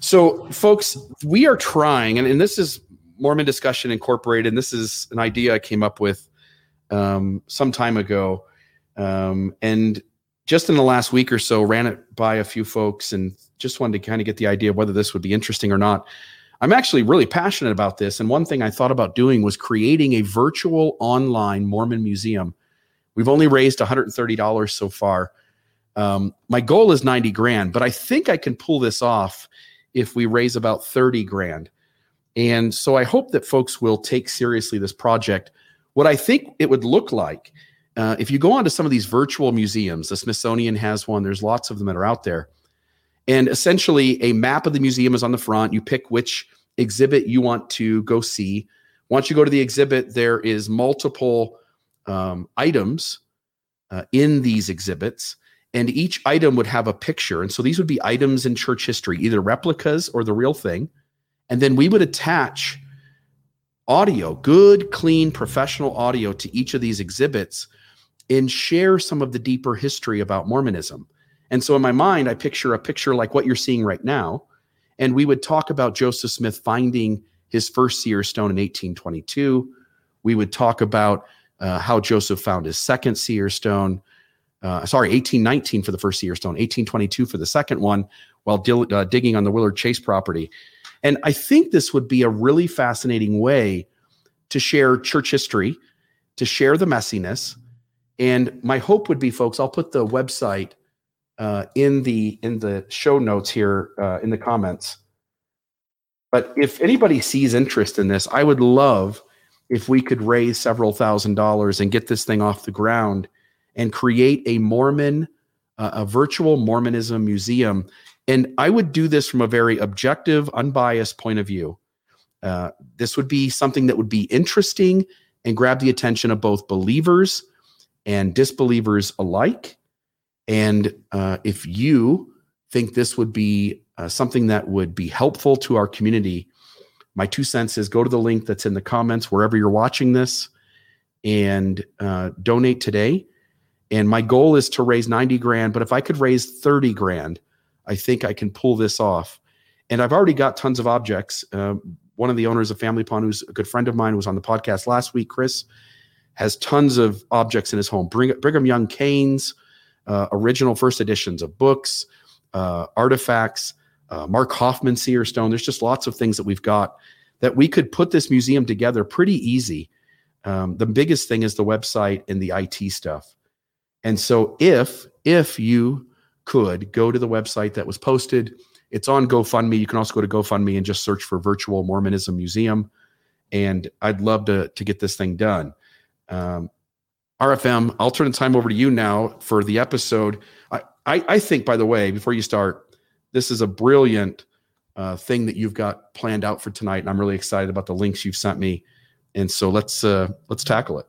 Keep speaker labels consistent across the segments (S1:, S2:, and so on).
S1: So, folks, we are trying, and, and this is Mormon Discussion Incorporated, and this is an idea I came up with um, some time ago. Um, and just in the last week or so, ran it by a few folks and just wanted to kind of get the idea of whether this would be interesting or not. I'm actually really passionate about this. And one thing I thought about doing was creating a virtual online Mormon museum. We've only raised $130 so far. Um, my goal is 90 grand, but I think I can pull this off if we raise about 30 grand. And so I hope that folks will take seriously this project. What I think it would look like, uh, if you go onto some of these virtual museums, the Smithsonian has one, there's lots of them that are out there. And essentially, a map of the museum is on the front. You pick which exhibit you want to go see. Once you go to the exhibit, there is multiple um, items uh, in these exhibits and each item would have a picture. And so these would be items in church history, either replicas or the real thing. And then we would attach audio, good, clean, professional audio to each of these exhibits and share some of the deeper history about Mormonism. And so in my mind, I picture a picture like what you're seeing right now. And we would talk about Joseph Smith finding his first seer stone in 1822. We would talk about uh, how Joseph found his second seer stone uh, sorry, 1819 for the first seer stone, 1822 for the second one, while dil- uh, digging on the Willard Chase property. And I think this would be a really fascinating way to share church history, to share the messiness. And my hope would be, folks, I'll put the website uh, in the in the show notes here uh, in the comments. But if anybody sees interest in this, I would love if we could raise several thousand dollars and get this thing off the ground and create a Mormon, uh, a virtual Mormonism museum. And I would do this from a very objective, unbiased point of view. Uh, this would be something that would be interesting and grab the attention of both believers and disbelievers alike. And uh, if you think this would be uh, something that would be helpful to our community, my two cents is go to the link that's in the comments wherever you're watching this and uh, donate today. And my goal is to raise 90 grand, but if I could raise 30 grand, I think I can pull this off. And I've already got tons of objects. Uh, one of the owners of Family Pond, who's a good friend of mine, was on the podcast last week, Chris, has tons of objects in his home. Brigham Young canes, uh, original first editions of books, uh, artifacts, uh, Mark Hofmann seer stone. There's just lots of things that we've got that we could put this museum together pretty easy. Um, the biggest thing is the website and the IT stuff. And so if if you could go to the website that was posted, it's on GoFundMe. You can also go to GoFundMe and just search for Virtual Mormonism Museum. And I'd love to to get this thing done. Um, RFM, I'll turn the time over to you now for the episode. I, I, I think, by the way, before you start, this is a brilliant uh, thing that you've got planned out for tonight, and I'm really excited about the links you've sent me. And so let's uh, let's tackle it.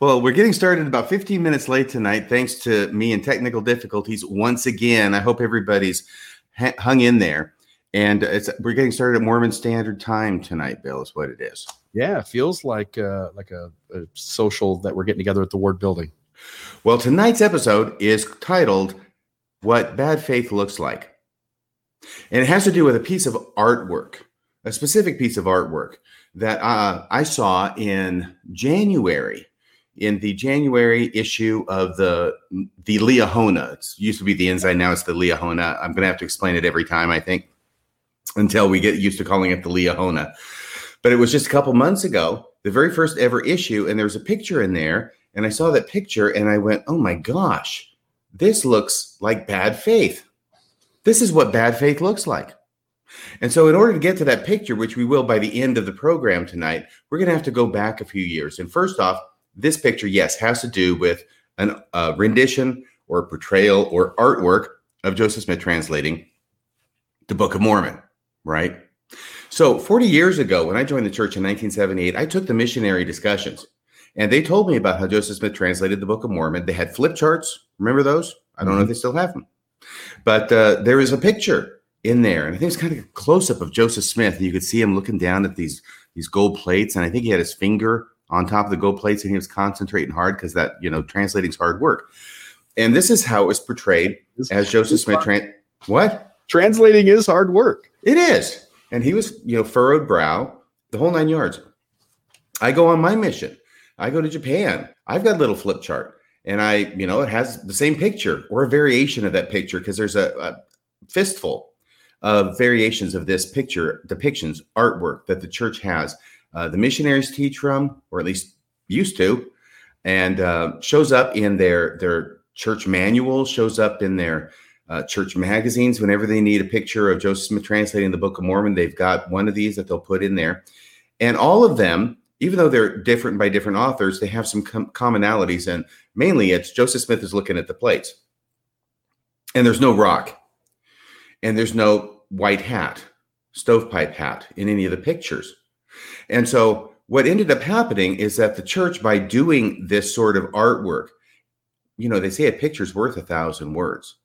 S2: Well, we're getting started about 15 minutes late tonight, thanks to me and technical difficulties once again. I hope everybody's hung in there. And it's we're getting started at Mormon Standard Time tonight, Bill, is what it is.
S1: Yeah, it feels like uh, like a, a social that we're getting together at the Ward Building.
S2: Well, tonight's episode is titled "What Bad Faith Looks Like," and it has to do with a piece of artwork, a specific piece of artwork that uh, I saw in January in the January issue of the the Liahona. It used to be the Ensign, now it's the Liahona. I'm going to have to explain it every time, I think, until we get used to calling it the Liahona. But it was just a couple months ago, the very first ever issue, and there's a picture in there, and I saw that picture, and I went, "Oh my gosh, this looks like bad faith. This is what bad faith looks like." And so, in order to get to that picture, which we will by the end of the program tonight, we're going to have to go back a few years. And first off, this picture, yes, has to do with a uh, rendition or portrayal or artwork of Joseph Smith translating the Book of Mormon, right? So, 40 years ago, when I joined the church in 1978, I took the missionary discussions and they told me about how Joseph Smith translated the Book of Mormon. They had flip charts. Remember those? I don't know if mm-hmm. they still have them. But uh, there is a picture in there. And I think it's kind of a close up of Joseph Smith. You could see him looking down at these these gold plates. And I think he had his finger on top of the gold plates and he was concentrating hard because that, you know, translating is hard work. And this is how it was portrayed as Joseph Smith. Tran- what?
S1: Translating is hard work.
S2: It is. And he was, you know, furrowed brow, the whole nine yards. I go on my mission. I go to Japan. I've got a little flip chart and I, you know, it has the same picture or a variation of that picture because there's a, a, fistful of variations of this picture depictions, artwork that the church has. Uh, the missionaries teach from, or at least used to, and uh, shows up in their their church manuals, shows up in their uh, church magazines. Whenever they need a picture of Joseph Smith translating the Book of Mormon, they've got one of these that they'll put in there, and all of them even though they're different by different authors, they have some com- commonalities. And mainly it's Joseph Smith is looking at the plates. And there's no rock. And there's no white hat, stovepipe hat in any of the pictures. And so what ended up happening is that the church, by doing this sort of artwork, you know, they say a picture's worth a thousand words.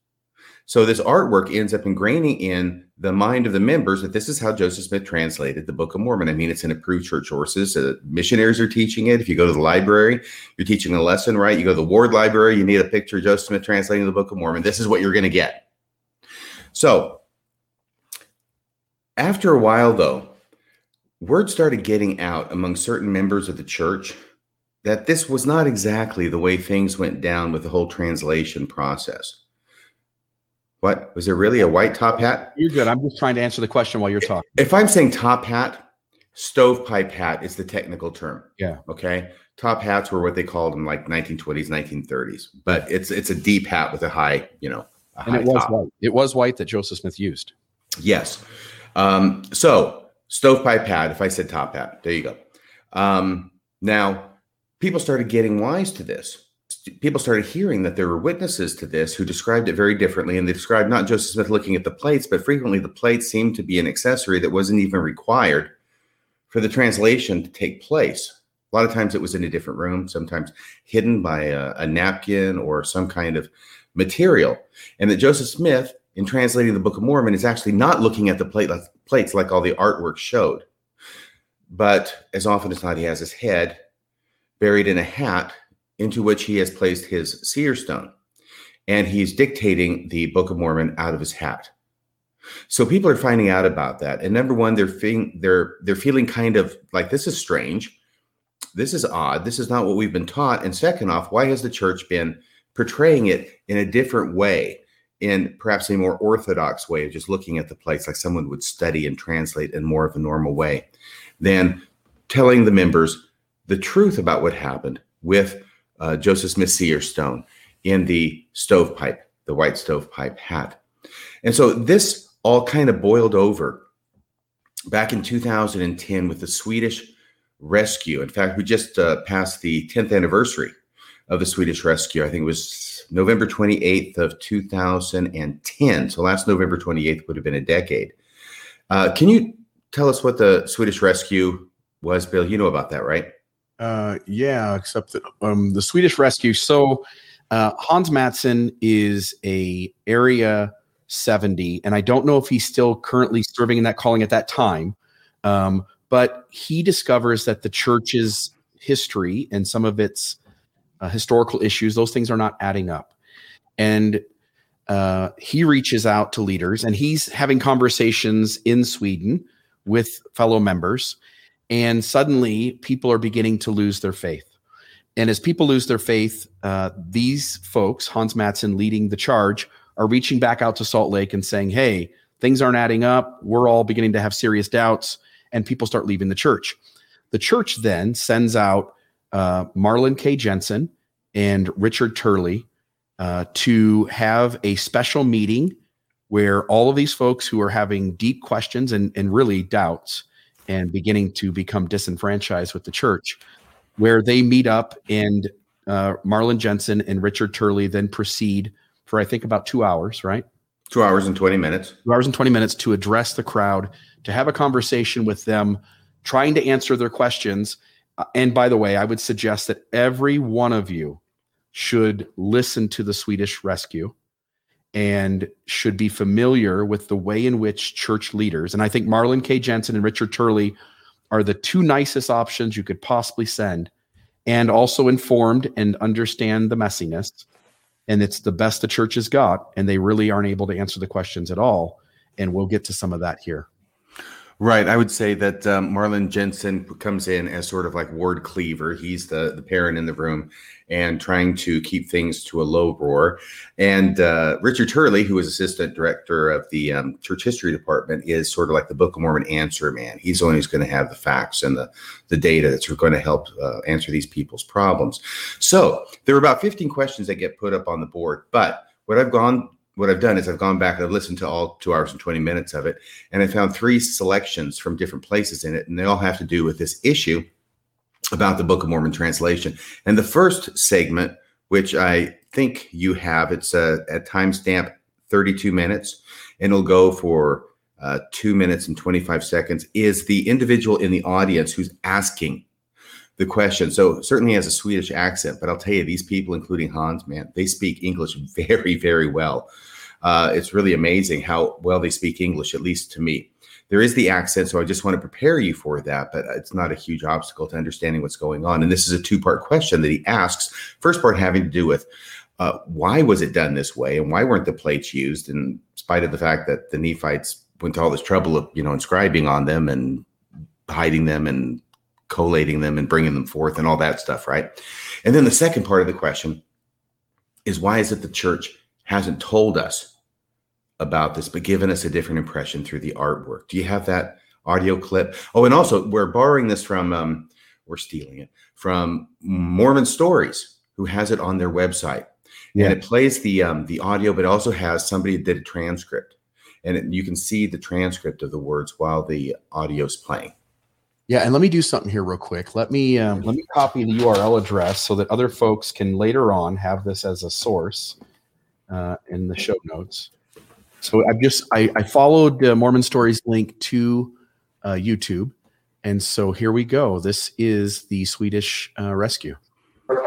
S2: So this artwork ends up ingraining in the mind of the members that this is how Joseph Smith translated the Book of Mormon. I mean, it's in approved church sources. Uh, missionaries are teaching it. If you go to the library, you're teaching a lesson, right? You go to the Ward Library, you need a picture of Joseph Smith translating the Book of Mormon. This is what you're going to get. So after a while, though, word started getting out among certain members of the church that this was not exactly the way things went down with the whole translation process. What was there really a white top hat?
S1: You're good. I'm just trying to answer the question while you're talking.
S2: If I'm saying top hat, stovepipe hat is the technical term.
S1: Yeah.
S2: Okay. Top hats were what they called them like 1920s, 1930s, but it's it's a deep hat with a high, you know,
S1: and it was top. white. It was white that Joseph Smith used.
S2: Yes. Um, so stovepipe hat. If I said top hat, there you go. Um, now people started getting wise to this people started hearing that there were witnesses to this who described it very differently. And they described not Joseph Smith looking at the plates, but frequently the plates seemed to be an accessory that wasn't even required for the translation to take place. A lot of times it was in a different room, sometimes hidden by a, a napkin or some kind of material. And that Joseph Smith, in translating the Book of Mormon, is actually not looking at the plate, plates like all the artwork showed. But as often as not, he has his head buried in a hat into which he has placed his seer stone. And he's dictating the Book of Mormon out of his hat. So people are finding out about that. And number one, they're feeling they're they're feeling kind of like this is strange. This is odd. This is not what we've been taught. And second off, why has the church been portraying it in a different way, in perhaps a more orthodox way of just looking at the place like someone would study and translate in more of a normal way than telling the members the truth about what happened with uh, Joseph Smith seer stone in the stovepipe, the white stovepipe hat. And so this all kind of boiled over back in 2010 with the Swedish rescue. In fact, we just uh, passed the 10th anniversary of the Swedish rescue. I think it was November 28th of 2010. So last November 28th would have been a decade. Uh, can you tell us what the Swedish rescue was, Bill? You know about that, right?
S1: Uh, yeah, except that um, the Swedish Rescue. So uh, Hans Mattsson is a area 70, and I don't know if he's still currently serving in that calling at that time. Um, but he discovers that the church's history and some of its uh, historical issues, those things are not adding up. And uh, he reaches out to leaders and he's having conversations in Sweden with fellow members and suddenly people are beginning to lose their faith. And as people lose their faith, uh, these folks, Hans Mattsson leading the charge, are reaching back out to Salt Lake and saying, hey, things aren't adding up. We're all beginning to have serious doubts. And people start leaving the church. The church then sends out uh, Marlin K. Jensen and Richard Turley uh, to have a special meeting where all of these folks who are having deep questions and, and really doubts and beginning to become disenfranchised with the church, where they meet up and uh, Marlin Jensen and Richard Turley then proceed for I think about two hours, right?
S2: Two hours and 20 minutes.
S1: Two hours and 20 minutes to address the crowd, to have a conversation with them, trying to answer their questions. Uh, and by the way, I would suggest that every one of you should listen to the Swedish Rescue and should be familiar with the way in which church leaders, and I think Marlin K. Jensen and Richard Turley are the two nicest options you could possibly send, and also informed and understand the messiness. And it's the best the church has got, and they really aren't able to answer the questions at all. And we'll get to some of that here.
S2: Right. I would say that um, Marlin Jensen comes in as sort of like Ward Cleaver. He's the, the parent in the room and trying to keep things to a low roar. And uh, Richard Turley, who is assistant director of the um, church history department, is sort of like the Book of Mormon answer man. He's the one who's going to have the facts and the, the data that's going to help uh, answer these people's problems. So there are about 15 questions that get put up on the board. But what I've gone what I've done is I've gone back and I've listened to all two hours and 20 minutes of it, and I found three selections from different places in it, and they all have to do with this issue about the Book of Mormon translation. And the first segment, which I think you have, it's a, at timestamp 32 minutes, and it'll go for uh, two minutes and 25 seconds, is the individual in the audience who's asking the question. So certainly has a Swedish accent, but I'll tell you, these people, including Hans, man, they speak English very, very well. Uh, it's really amazing how well they speak English, at least to me. There is the accent, so I just want to prepare you for that, but it's not a huge obstacle to understanding what's going on. And this is a two part question that he asks. First part having to do with uh, why was it done this way, and why weren't the plates used, in spite of the fact that the Nephites went to all this trouble of you know inscribing on them and hiding them and collating them and bringing them forth and all that stuff, right? And then the second part of the question is why is it the church hasn't told us about this, but given us a different impression through the artwork? Do you have that audio clip? Oh, and also we're borrowing this from, um, we're stealing it from Mormon Stories, who has it on their website. Yeah. And it plays the um, the audio, but also has somebody did a transcript, and it, you can see the transcript of the words while the audio is playing.
S1: Yeah, and let me do something here real quick. Let me um, let me copy the URL address so that other folks can later on have this as a source uh, in the show notes. So I've just I, I followed uh, Mormon Stories link to uh, YouTube, and so here we go. This is the Swedish uh, rescue. We'd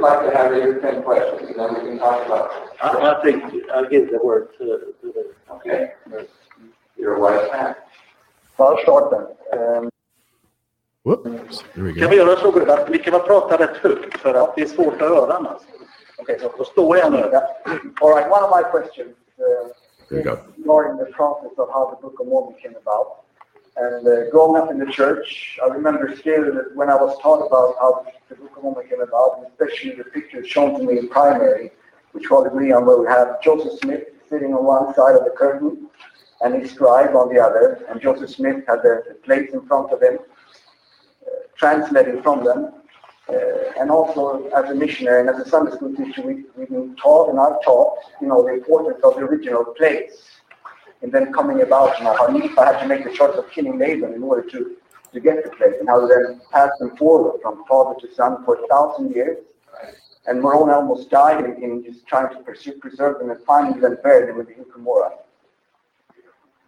S3: like to have your ten questions, and then we can talk about. I, I think I'll give the word to, to the. Okay, you're a wise man. För starten.
S1: Whoops,
S3: kan vi göra så att vi kan prata rätt högt för att det är svårt att höra annars. Okay, so då står jag nu. All right, one of my questions uh, regarding the process of how the Book of Mormon came about. And uh, growing up in the church, I remember still that when I was taught about how the Book of Mormon came about, and especially the pictures shown to me in primary, which was agree on where we have Joseph Smith sitting on one side of the curtain, and his scribe on the other, and Joseph Smith had the, plates in front of him, uh, translating from them. Uh, and also as a missionary and as a Sunday school teacher, we, we've been taught and I've taught, you know, the importance of the original plates. And then coming about, you know, how Nephi had to make the choice of killing Laban in order to, to get the plates, and how then pass them forward from father to son for a thousand years. And Moroni almost died in, in just trying to pursue, preserve them and finally then buried them in the Cumorah.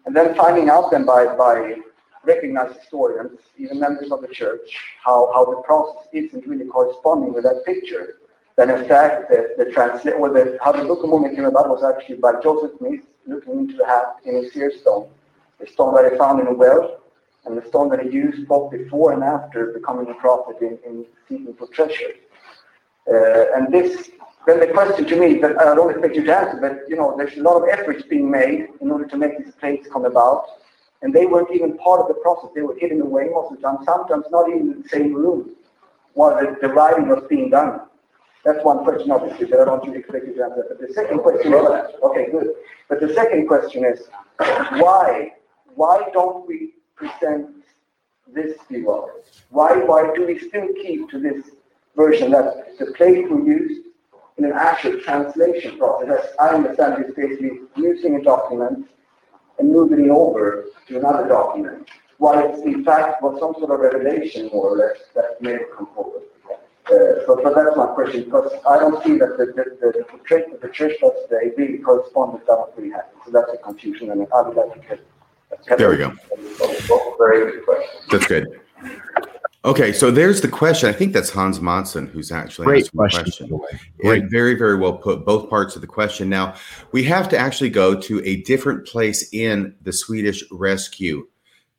S3: And then finding out then by, by recognized historians, even members of the church, how, how the process isn't really corresponding with that picture. Then in fact, the, the translate or the, how the Book of Mormon came about was actually by Joseph Smith looking into the hat in a seer stone, the stone that he found in a well, and the stone that he used both before and after becoming a prophet in, in seeking for treasure. Uh, and this then the question to me that uh, I don't expect you to answer, but you know, there's a lot of efforts being made in order to make these plates come about. And they weren't even part of the process. They were hidden away most of the time, sometimes not even in the same room while the, the writing was being done. That's one question, obviously, but I don't expect you to answer. But the second question is, okay, good. But the second question is, why? Why don't we present this view Why, why do we still keep to this version that the plate we used in an actual translation process. As I understand it's basically using a document and moving it over to another document, while it's in fact was some sort of revelation, more or less, that may have come forward. Uh, so, so that's my question, because I don't see that the, the, the, the portrait of the church does today really corresponds with what we have. So that's a confusion, and I would like to get.
S2: There we go.
S3: Very good question.
S2: That's good. Okay, so there's the question. I think that's Hans Monson who's actually
S1: Great question. question.
S2: Great. very, very well put. Both parts of the question. Now we have to actually go to a different place in the Swedish rescue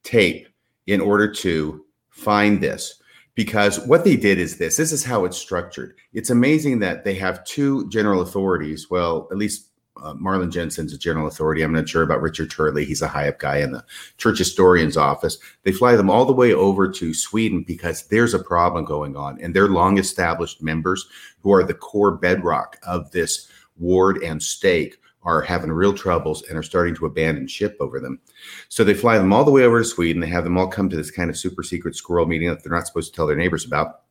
S2: tape in order to find this. Because what they did is this. This is how it's structured. It's amazing that they have two general authorities. Well, at least uh, Marlin Jensen's a general authority. I'm not sure about Richard Turley. He's a high up guy in the church historian's office. They fly them all the way over to Sweden because there's a problem going on. And they're long established members who are the core bedrock of this ward and stake are having real troubles and are starting to abandon ship over them. So they fly them all the way over to Sweden. They have them all come to this kind of super secret squirrel meeting that they're not supposed to tell their neighbors about.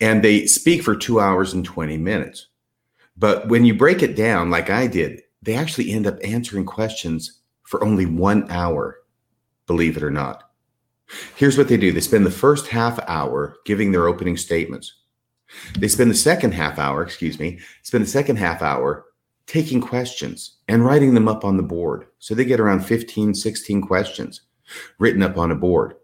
S2: And they speak for two hours and 20 minutes. But when you break it down, like I did, they actually end up answering questions for only one hour, believe it or not. Here's what they do they spend the first half hour giving their opening statements. They spend the second half hour, excuse me, spend the second half hour taking questions and writing them up on the board. So they get around 15, 16 questions written up on a board.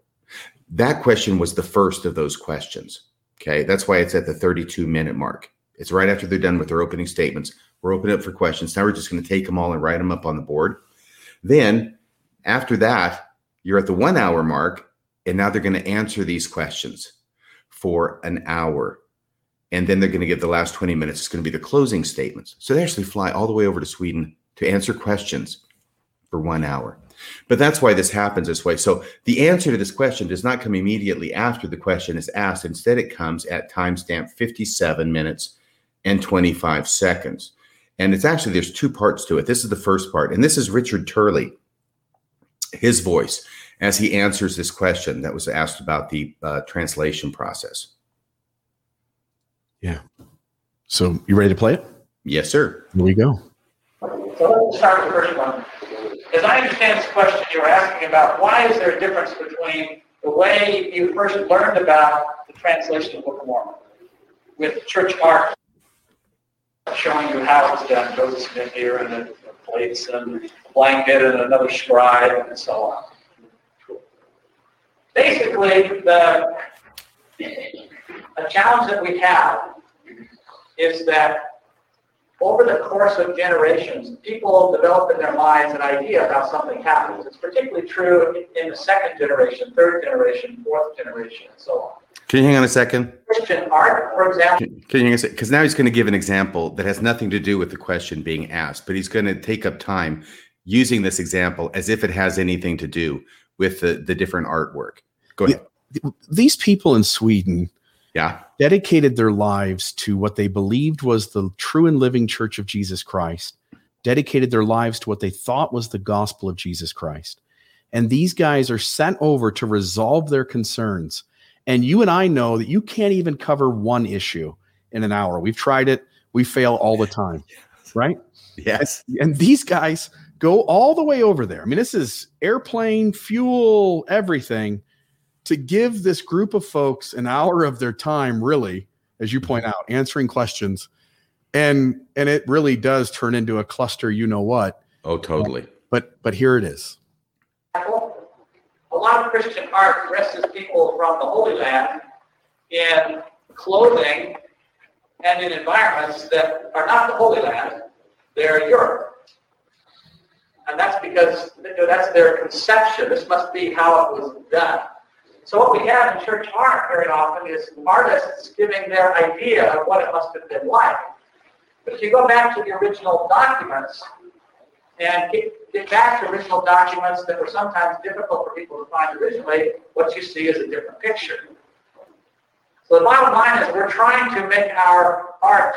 S2: That question was the first of those questions. Okay. That's why it's at the 32 minute mark. It's right after they're done with their opening statements. We're open up for questions. Now we're just going to take them all and write them up on the board. Then after that, you're at the one hour mark, and now they're going to answer these questions for an hour. And then they're going to give the last 20 minutes. It's going to be the closing statements. So they actually fly all the way over to Sweden to answer questions for one hour. But that's why this happens this way. So the answer to this question does not come immediately after the question is asked. Instead, it comes at timestamp 57 minutes and 25 seconds. And it's actually, there's two parts to it. This is the first part. And this is Richard Turley, his voice, as he answers this question that was asked about the uh, translation process.
S1: Yeah. So you ready to play it?
S2: Yes, sir.
S1: Here we go.
S4: So let's start with the first one. As I understand this question, you were asking about why is there a difference between the way you first learned about the translation of the Book of Mormon with church art showing you how it's done. Joseph Smith here and the plates and blanket and another scribe and so on. Basically, the a challenge that we have is that over the course of generations, people develop in their minds an idea how something happens. It's particularly true in the second generation, third generation, fourth generation, and so on.
S2: Can you hang on a second?
S4: Christian art, for example. Can,
S2: can you hang on a second? Because now he's going to give an example that has nothing to do with the question being asked, but he's going to take up time using this example as if it has anything to do with the, the different artwork. Go ahead.
S1: These people in Sweden
S2: yeah.
S1: dedicated their lives to what they believed was the true and living church of Jesus Christ, dedicated their lives to what they thought was the gospel of Jesus Christ. And these guys are sent over to resolve their concerns and you and I know that you can't even cover one issue in an hour. We've tried it, we fail all the time, right?
S2: Yes.
S1: And, and these guys go all the way over there. I mean, this is airplane, fuel, everything to give this group of folks an hour of their time, really, as you point mm-hmm. out, answering questions. And and it really does turn into a cluster, you know what?
S2: Oh, totally.
S1: But but here it is
S4: a lot of Christian art dresses people from the Holy Land in clothing and in environments that are not the Holy Land, they're Europe. And that's because you know, that's their conception. This must be how it was done. So what we have in church art very often is artists giving their idea of what it must have been like. But if you go back to the original documents, and get, get back to original documents that were sometimes difficult for people to find originally, what you see is a different picture. So the bottom line is we're trying to make our art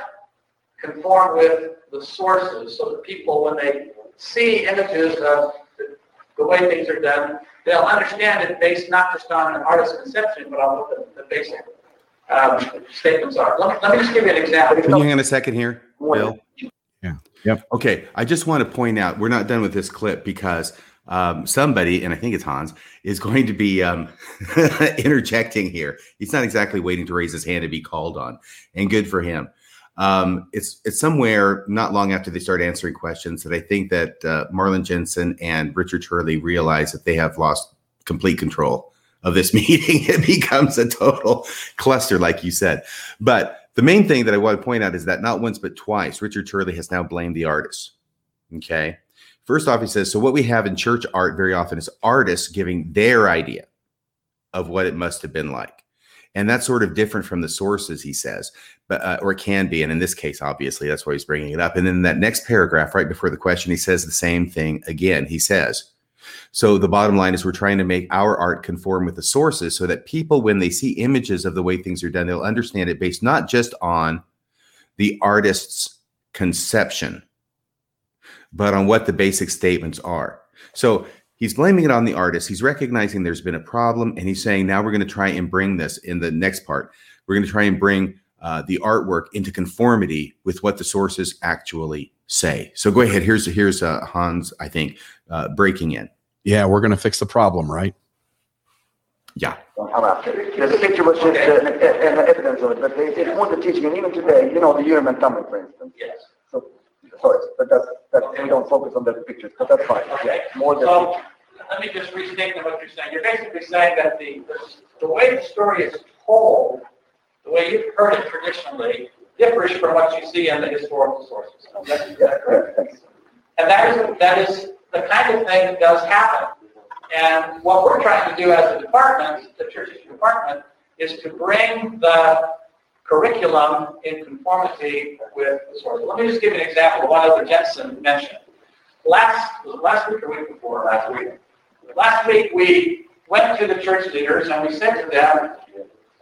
S4: conform with the sources so that people, when they see images of the way things are done, they'll understand it based not just on an artist's conception, but on what the, the basic um, statements are. Let me, let me just give you an example.
S2: Can you hang on a second here, Bill?
S1: Yep.
S2: Okay. I just want to point out we're not done with this clip because um, somebody, and I think it's Hans, is going to be um, interjecting here. He's not exactly waiting to raise his hand to be called on, and good for him. Um, it's it's somewhere not long after they start answering questions that I think that uh, Marlin Jensen and Richard Turley realize that they have lost complete control of this meeting, it becomes a total cluster, like you said. But the main thing that I want to point out is that not once but twice, Richard Turley has now blamed the artists. Okay. First off, he says, so what we have in church art very often is artists giving their idea of what it must have been like. And that's sort of different from the sources, he says, but uh, or can be. And in this case, obviously, that's why he's bringing it up. And then that next paragraph, right before the question, he says the same thing again. He says, so the bottom line is we're trying to make our art conform with the sources so that people, when they see images of the way things are done, they'll understand it based not just on the artist's conception, but on what the basic statements are. So he's blaming it on the artist. He's recognizing there's been a problem, and he's saying now we're going to try and bring this in the next part. We're going to try and bring uh, the artwork into conformity with what the sources actually say. So go ahead. Here's here's uh, Hans. I think uh, breaking in.
S1: Yeah, we're going to fix the problem, right?
S2: Yeah.
S3: The picture was just uh, an evidence of it, but they, it's more the teaching, and even today, you know, the Urim and Thummim, for instance.
S4: Yes.
S3: So, sorry, but that's, that's we don't focus on the pictures, but that's fine.
S4: Okay.
S3: Yeah, more than.
S4: So, let me just restate what you're saying. You're basically saying that the, the way the story is told, the way you've heard it traditionally, differs from what you see in the historical sources.
S3: Yeah, correct.
S4: And that is, that is the kind of thing that does happen. And what we're trying to do as a department, the church history department, is to bring the curriculum in conformity with the source. Let me just give you an example of what Elder Jensen mentioned. Last, last week or week before? Last week. Last week we went to the church leaders and we said to them,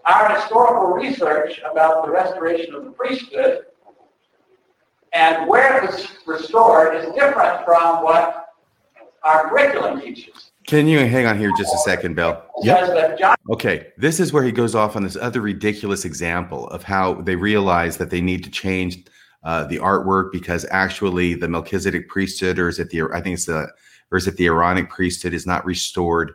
S4: our historical research about the restoration of the priesthood and where it was restored is different from what our curriculum teaches.
S2: Can you hang on here just a second, Bill?
S4: Yeah.
S2: Okay, this is where he goes off on this other ridiculous example of how they realize that they need to change uh, the artwork because actually the Melchizedek priesthood, or is it the I think it's the or is it the Aaronic priesthood, is not restored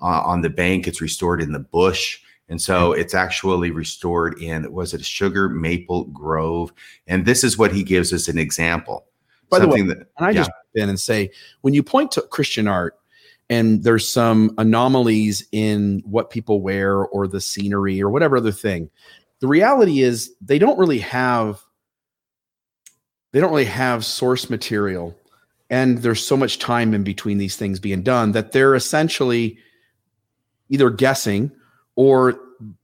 S2: uh, on the bank; it's restored in the bush. And so it's actually restored in, was it a Sugar Maple Grove? And this is what he gives us an example.
S1: By the way, that, and I yeah. just in and say, when you point to Christian art and there's some anomalies in what people wear or the scenery or whatever other thing, the reality is they don't really have they don't really have source material and there's so much time in between these things being done that they're essentially either guessing or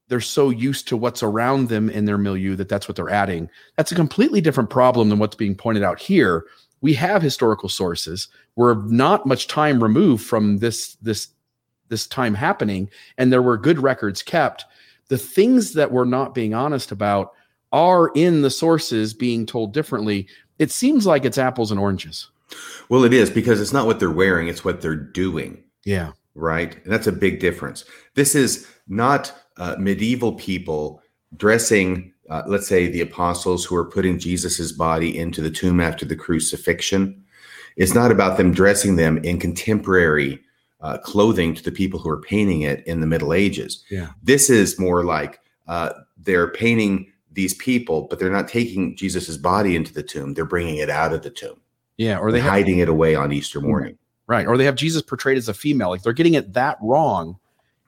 S1: they're so used to what's around them in their milieu that that's what they're adding. That's a completely different problem than what's being pointed out here. We have historical sources. We're not much time removed from this this this time happening, and there were good records kept. The things that we're not being honest about are in the sources being told differently. It seems like it's apples and oranges.
S2: Well, it is because it's not what they're wearing; it's what they're doing.
S1: Yeah
S2: right? And that's a big difference. This is not uh, medieval people dressing, uh, let's say, the apostles who are putting Jesus's body into the tomb after the crucifixion. It's not about them dressing them in contemporary uh, clothing to the people who are painting it in the Middle Ages.
S1: Yeah.
S2: This is more like uh, they're painting these people, but they're not taking Jesus's body into the tomb. They're bringing it out of the tomb.
S1: Yeah,
S2: or they hiding have- it away on Easter morning.
S1: Right. Or they have Jesus portrayed as a female. Like they're getting it that wrong.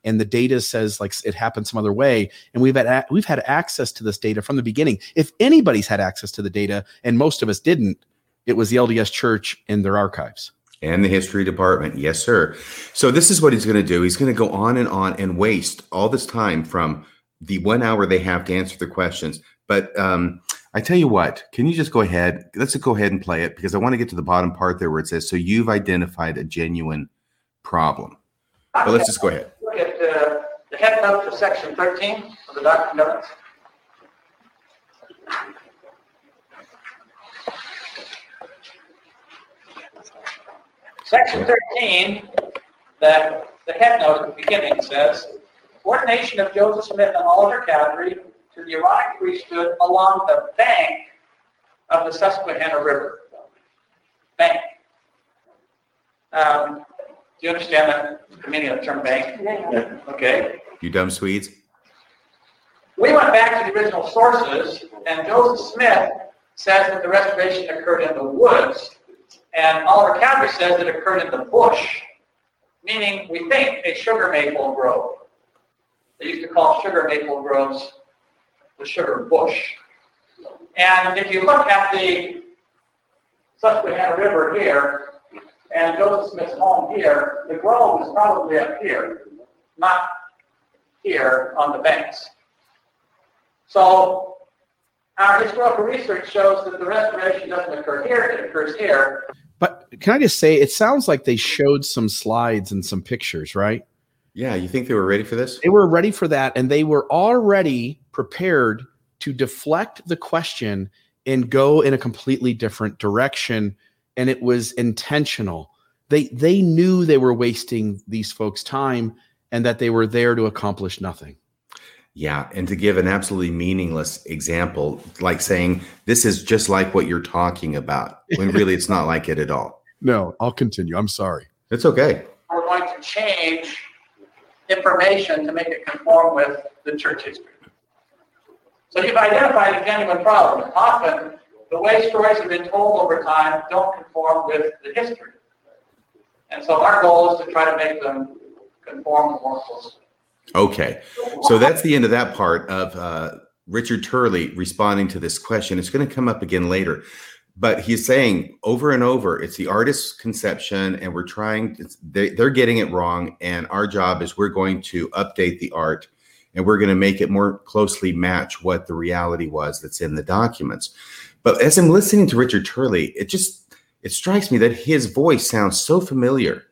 S1: And the data says like it happened some other way. And we've had we've had access to this data from the beginning. If anybody's had access to the data, and most of us didn't, it was the LDS Church and their archives.
S2: And the history department. Yes, sir. So this is what he's going to do. He's going to go on and on and waste all this time from the one hour they have to answer the questions. But um, I tell you what, can you just go ahead? Let's go ahead and play it because I want to get to the bottom part there where it says, so you've identified a genuine problem. But let's just go ahead.
S4: The head note for section 13 of the Doctrine. Section 13, the, the head note at the beginning says, ordination of Joseph Smith and Oliver Cowdery to the Aaronic priesthood along the bank of the Susquehanna River. Bank. Um, do you understand the meaning of the term bank? Yeah. Okay.
S2: You dumb Swedes.
S4: We went back to the original sources, and Joseph Smith says that the restoration occurred in the woods, and Oliver Cowdery says it occurred in the bush, meaning we think a sugar maple grove. They used to call sugar maple groves the sugar bush. And if you look at the Susquehanna River here and Joseph Smith's home here, the grove is probably up here, not here on the banks. So our historical research shows that the restoration doesn't occur here, it occurs here.
S1: But can I just say, it sounds like they showed some slides and some pictures, right?
S2: Yeah, you think they were ready for this?
S1: They were ready for that, and they were already prepared to deflect the question and go in a completely different direction. And it was intentional. They they knew they were wasting these folks' time and that they were there to accomplish nothing.
S2: Yeah, and to give an absolutely meaningless example, like saying this is just like what you're talking about, when really it's not like it at all.
S1: No, I'll continue. I'm sorry.
S2: It's okay.
S4: We're going to change information to make it conform with the church history. So you've identified a genuine problem. Often, the way stories have been told over time don't conform with the history. And so our goal is to try to make them conform more closely.
S2: Okay. So that's the end of that part of uh, Richard Turley responding to this question. It's going to come up again later. But he's saying over and over, it's the artist's conception, and we're trying, they, they're getting it wrong. And our job is we're going to update the art and we're going to make it more closely match what the reality was that's in the documents. But as I'm listening to Richard Turley, it just it strikes me that his voice sounds so familiar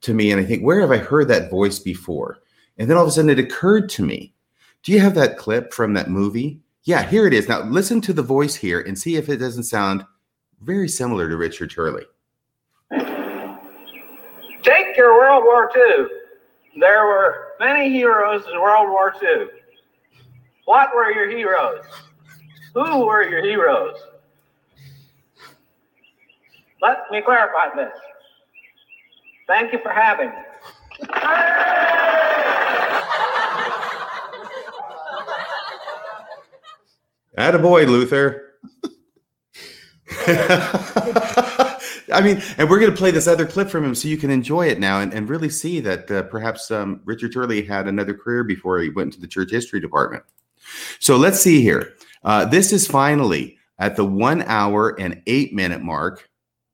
S2: to me. And I think, where have I heard that voice before? And then all of a sudden it occurred to me, do you have that clip from that movie? Yeah, here it is. Now listen to the voice here and see if it doesn't sound very similar to Richard Turley.
S5: Take your World War II. There were many heroes in World War II. What were your heroes? Who were your heroes? Let me clarify this. Thank you for having me.
S2: Attaboy, Luther. I mean, and we're going to play this other clip from him so you can enjoy it now and, and really see that uh, perhaps um, Richard Turley had another career before he went into the church history department. So let's see here. Uh, this is finally at the one hour and eight minute mark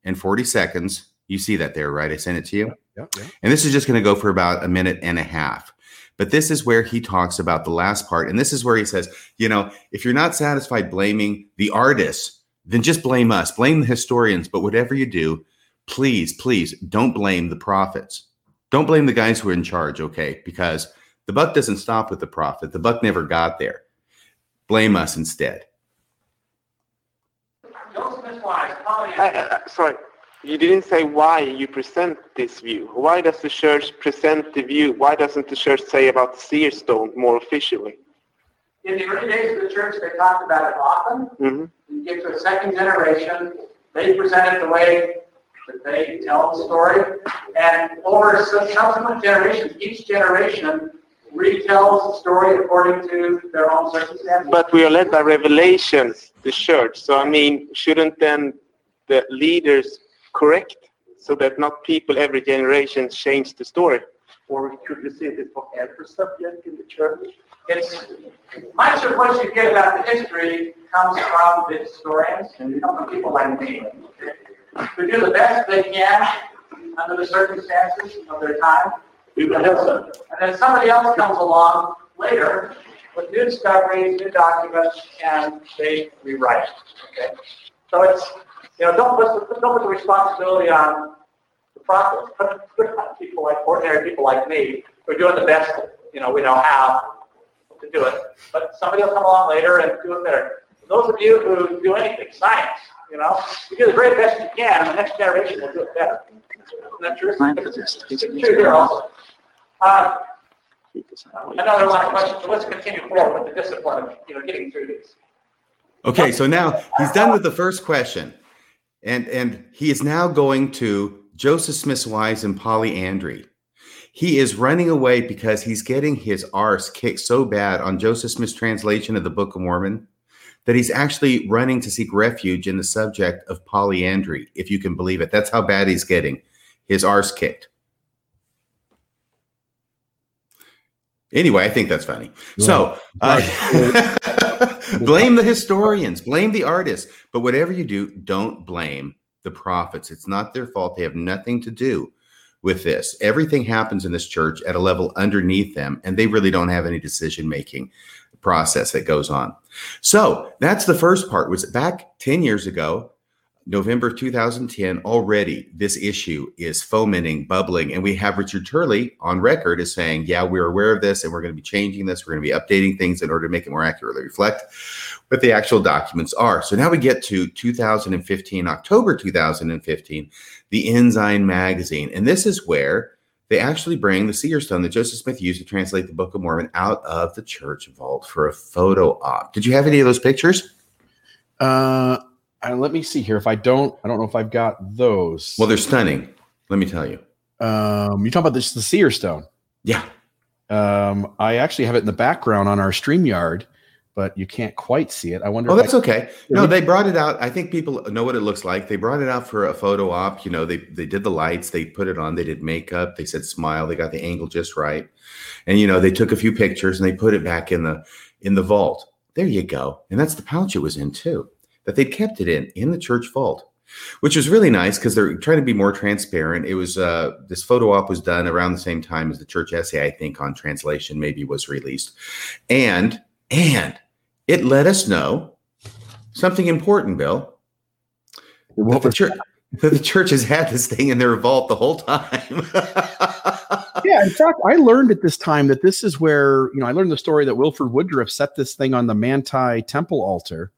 S2: and 40 seconds. You see that there, right? I sent it to you.
S1: Yeah, yeah.
S2: And this is just going to go for about a minute and a half. But this is where he talks about the last part. And this is where he says, you know, if you're not satisfied blaming the artists, then just blame us, blame the historians. But whatever you do, please, please don't blame the prophets. Don't blame the guys who are in charge, okay? Because the buck doesn't stop with the prophet, the buck never got there. Blame us instead.
S6: Uh, sorry, you didn't say why you present this view. Why does the church present the view? Why doesn't the church say about the seer stone more officially?
S4: In the early days of the church, they talked about it often. Mm-hmm. You get to a second generation, they present it the way that they tell the story. And over subsequent generations, each generation retells the story according to their own circumstances.
S6: But we are led by revelations, the church. So, I mean, shouldn't then the leaders correct so that not people every generation change the story?
S3: Or could you say this for every subject in the church?
S4: It's much of what you get about the history comes from the historians and from people like me who do the best they can under the circumstances of their time. And then somebody else comes along later with new discoveries, new documents, and they rewrite. Okay, so it's you know don't put don't put the responsibility on the prophets, put on people like ordinary people like me who are doing the best you know we know how to do it. But somebody will come along later and do it better. Those of you who do anything, science, you know, you do the very best you can, and the next generation will do it better. Isn't that true? It's true here also. Uh, another line of questions. So let's continue forward with the discipline of you know getting through these.
S2: Okay, so now he's done with the first question, and and he is now going to Joseph Smith's wives and polyandry. He is running away because he's getting his arse kicked so bad on Joseph Smith's translation of the Book of Mormon that he's actually running to seek refuge in the subject of polyandry, if you can believe it. That's how bad he's getting his arse kicked. Anyway, I think that's funny. So uh, blame the historians, blame the artists, but whatever you do, don't blame the prophets. It's not their fault. They have nothing to do with this. Everything happens in this church at a level underneath them, and they really don't have any decision making process that goes on. So that's the first part. Was back 10 years ago, November 2010, already this issue is fomenting, bubbling, and we have Richard Turley on record as saying, "Yeah, we're aware of this, and we're going to be changing this. We're going to be updating things in order to make it more accurately reflect what the actual documents are." So now we get to 2015, October 2015, the Ensign magazine, and this is where they actually bring the seer stone that Joseph Smith used to translate the Book of Mormon out of the church vault for a photo op. Did you have any of those pictures?
S1: Uh uh, let me see here. If I don't, I don't know if I've got those.
S2: Well, they're stunning. Let me tell you.
S1: Um, you talk about this the seer stone?
S2: Yeah.
S1: Um, I actually have it in the background on our StreamYard, but you can't quite see it. I wonder.
S2: Oh, that's I, okay. No, they brought it out. I think people know what it looks like. They brought it out for a photo op. You know, they they did the lights, they put it on, they did makeup, they said smile, they got the angle just right, and you know, they took a few pictures and they put it back in the in the vault. There you go. And that's the pouch it was in too that they'd kept it in in the church vault which was really nice because they're trying to be more transparent. It was uh, this photo op was done around the same time as the church essay, I think, on translation maybe was released, and and it let us know something important, Bill. That the, church, that the church has had this thing in their vault the whole time.
S1: yeah, in fact, I learned at this time that this is where you know I learned the story that Wilford Woodruff set this thing on the Manti Temple altar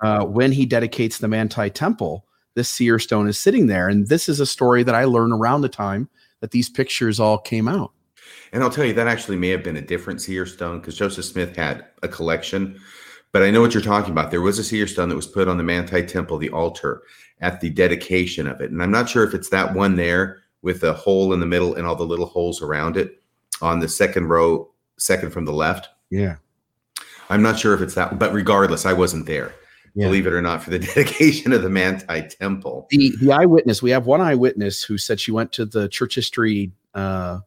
S1: uh, when he dedicates the Manti Temple, this seer stone is sitting there. And this is a story that I learned around the time that these pictures all came out.
S2: And I'll tell you, that actually may have been a different seer stone because Joseph Smith had a collection. But I know what you're talking about. There was a seer stone that was put on the Manti Temple, the altar, at the dedication of it. And I'm not sure if it's that one there with the hole in the middle and all the little holes around it on the second row, second from the left.
S1: Yeah.
S2: I'm not sure if it's that, but regardless, I wasn't there yeah. believe it or not, for the dedication of the Manti Temple.
S1: The the eyewitness, we have one eyewitness who said she went to the church history uh,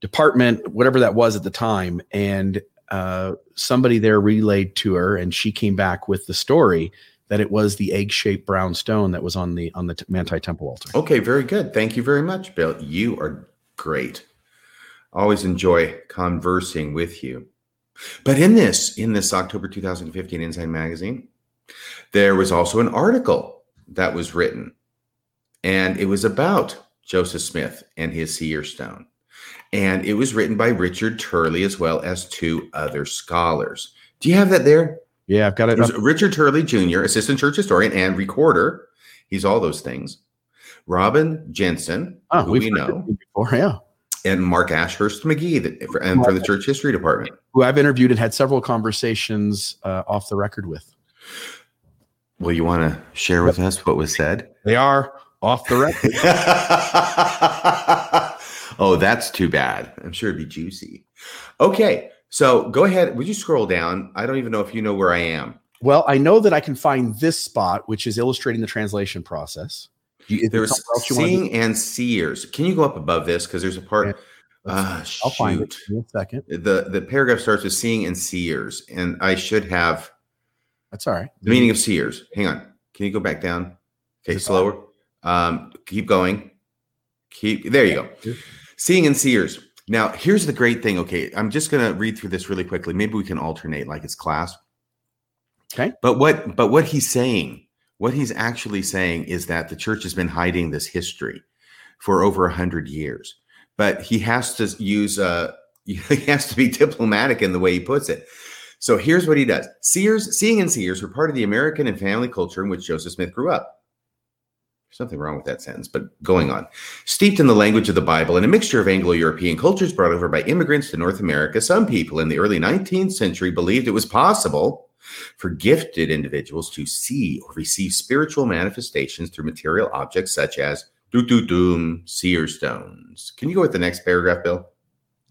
S1: department, whatever that was at the time, and uh, somebody there relayed to her, and she came back with the story that it was the egg-shaped brown stone that was on the on the Manti Temple altar.
S2: Okay, very good. Thank you very much, Bill. You are great. Always enjoy conversing with you. But in this, in this October 2015 Ensign magazine, there was also an article that was written, and it was about Joseph Smith and his seer stone. And it was written by Richard Turley as well as two other scholars. Do you have that there?
S1: Yeah, I've got it.
S2: it Richard Turley Jr., assistant church historian and recorder. He's all those things. Robin Jensen, oh, who we know
S1: before, yeah,
S2: and Mark Ashurst McGee, and from the church history department,
S1: who I've interviewed and had several conversations uh, off the record with.
S2: Well, you want to share with us what was said?
S1: They are off the record.
S2: oh, that's too bad. I'm sure it'd be juicy. Okay, so go ahead. Would you scroll down? I don't even know if you know where I am.
S1: Well, I know that I can find this spot, which is illustrating the translation process.
S2: You, there's seeing and seers. Can you go up above this? Because there's a part.
S1: Yeah, uh, I'll find it in a second.
S2: The the paragraph starts with seeing and seers, and I should have
S1: that's all right.
S2: The meaning of seers. Hang on. Can you go back down? Okay, slower. Um, keep going. Keep there you go. Seeing and seers. Now, here's the great thing. Okay, I'm just gonna read through this really quickly. Maybe we can alternate like it's class.
S1: Okay.
S2: But what but what he's saying, what he's actually saying is that the church has been hiding this history for over a hundred years. But he has to use uh he has to be diplomatic in the way he puts it. So here's what he does Seers, seeing and seers were part of the American and family culture in which Joseph Smith grew up. There's nothing wrong with that sentence, but going on. Steeped in the language of the Bible and a mixture of Anglo European cultures brought over by immigrants to North America, some people in the early 19th century believed it was possible for gifted individuals to see or receive spiritual manifestations through material objects such as doo doo doom, seer stones. Can you go with the next paragraph, Bill?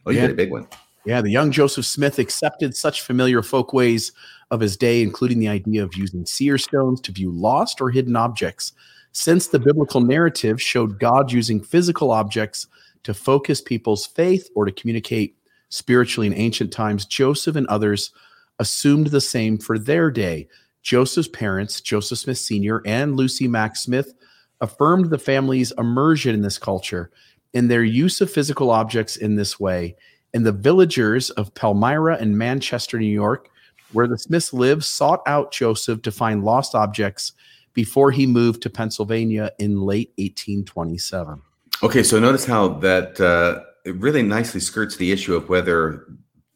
S2: Oh, you yeah. did a big one.
S1: Yeah, the young Joseph Smith accepted such familiar folkways of his day, including the idea of using seer stones to view lost or hidden objects, since the biblical narrative showed God using physical objects to focus people's faith or to communicate spiritually in ancient times, Joseph and others assumed the same for their day. Joseph's parents, Joseph Smith Sr. and Lucy Mack Smith, affirmed the family's immersion in this culture in their use of physical objects in this way. And the villagers of Palmyra and Manchester, New York, where the Smiths lived, sought out Joseph to find lost objects before he moved to Pennsylvania in late 1827.
S2: Okay, so notice how that uh, it really nicely skirts the issue of whether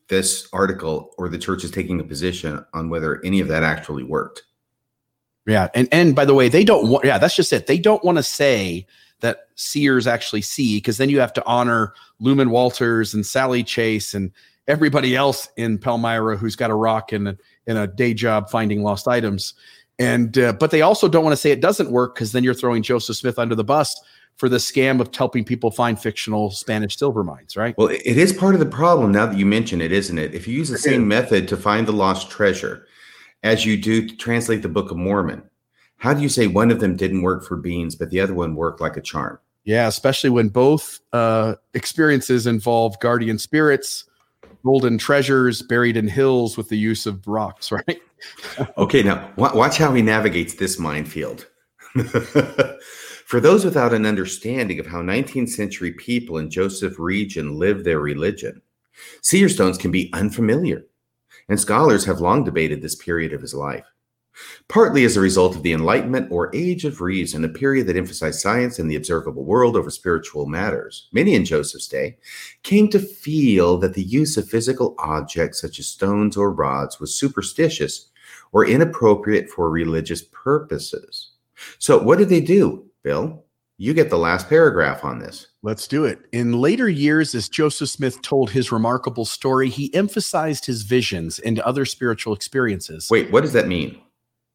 S2: this article or the church is taking a position on whether any of that actually worked.
S1: Yeah, and and by the way, they don't want. Yeah, that's just it. They don't want to say that seers actually see because then you have to honor Luman Walters and Sally Chase and everybody else in Palmyra who's got a rock and in a day job finding lost items. And uh, but they also don't want to say it doesn't work because then you're throwing Joseph Smith under the bus for the scam of helping people find fictional Spanish silver mines, right?
S2: Well, it is part of the problem now that you mention it, isn't it? If you use the same method to find the lost treasure as you do to translate the Book of Mormon, how do you say one of them didn't work for beans, but the other one worked like a charm?
S1: Yeah, especially when both uh, experiences involve guardian spirits, golden treasures buried in hills with the use of rocks, right?
S2: okay, now watch how he navigates this minefield. For those without an understanding of how 19th century people in Joseph region lived their religion, seer stones can be unfamiliar, and scholars have long debated this period of his life partly as a result of the Enlightenment or Age of Reason, a period that emphasized science and the observable world over spiritual matters. Many in Joseph's day came to feel that the use of physical objects such as stones or rods was superstitious or inappropriate for religious purposes. So, what did they do, Bill? You get the last paragraph on this.
S1: Let's do it. In later years, as Joseph Smith told his remarkable story, he emphasized his visions and other spiritual experiences.
S2: Wait, what does that mean?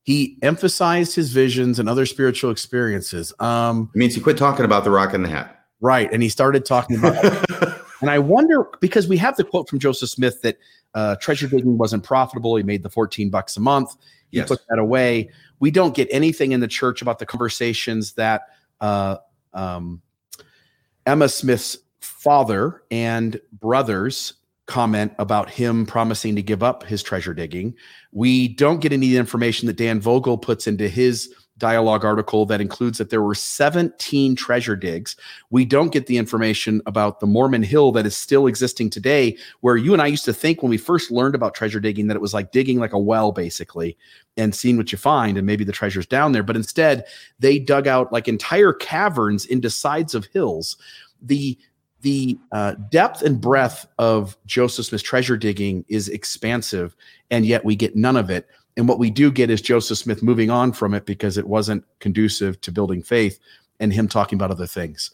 S1: He emphasized his visions and other spiritual experiences. Um,
S2: it means he quit talking about the rock and the hat.
S1: Right. And he started talking about And I wonder because we have the quote from Joseph Smith that uh, treasure digging wasn't profitable. He made the 14 bucks a month. He yes. put that away. We don't get anything in the church about the conversations that uh, um, Emma Smith's father and brothers comment about him promising to give up his treasure digging. We don't get any information that Dan Vogel puts into his dialogue article that includes that there were 17 treasure digs. We don't get the information about the Mormon Hill that is still existing today, where you and I used to think when we first learned about treasure digging that it was like digging like a well, basically, and seeing what you find, and maybe the treasure's down there. But instead, they dug out like entire caverns into sides of hills. The the uh, depth and breadth of Joseph Smith's treasure digging is expansive, and yet we get none of it. And what we do get is Joseph Smith moving on from it because it wasn't conducive to building faith and him talking about other things.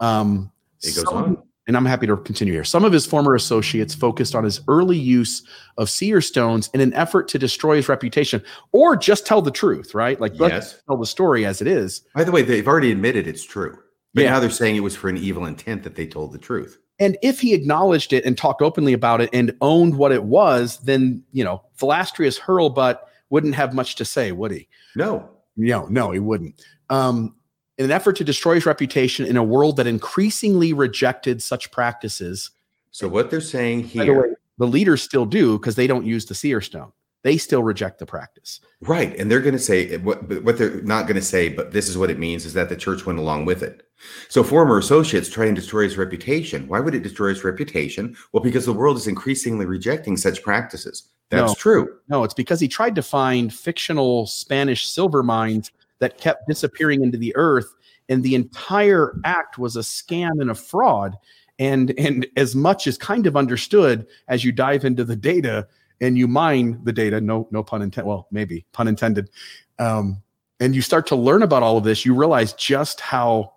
S1: Um,
S2: it goes some, on.
S1: And I'm happy to continue here. Some of his former associates focused on his early use of seer stones in an effort to destroy his reputation or just tell the truth, right? Like, yes. tell the story as it is.
S2: By the way, they've already admitted it's true. But yeah. now they're saying it was for an evil intent that they told the truth.
S1: And if he acknowledged it and talked openly about it and owned what it was, then, you know, Philastus Hurlbut wouldn't have much to say, would he?
S2: No.
S1: No, no, he wouldn't. Um, in an effort to destroy his reputation in a world that increasingly rejected such practices.
S2: So what they're saying here, the, way,
S1: the leaders still do because they don't use the seer stone they still reject the practice.
S2: Right. And they're going to say eh, what, what they're not going to say, but this is what it means is that the church went along with it. So former associates try and destroy his reputation. Why would it destroy his reputation? Well, because the world is increasingly rejecting such practices. That's no, true.
S1: No, it's because he tried to find fictional Spanish silver mines that kept disappearing into the earth. And the entire act was a scam and a fraud. And and as much as kind of understood as you dive into the data, and you mine the data no no pun intended well maybe pun intended um, and you start to learn about all of this you realize just how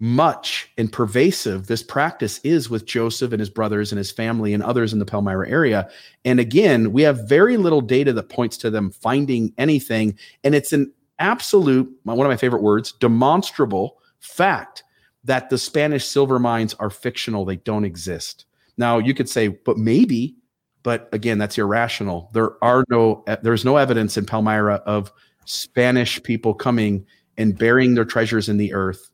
S1: much and pervasive this practice is with Joseph and his brothers and his family and others in the Palmyra area. And again, we have very little data that points to them finding anything. And it's an absolute, one of my favorite words, demonstrable fact that the Spanish silver mines are fictional. They don't exist. Now, you could say, but maybe but again, that's irrational. There are no there's no evidence in Palmyra of Spanish people coming and burying their treasures in the earth.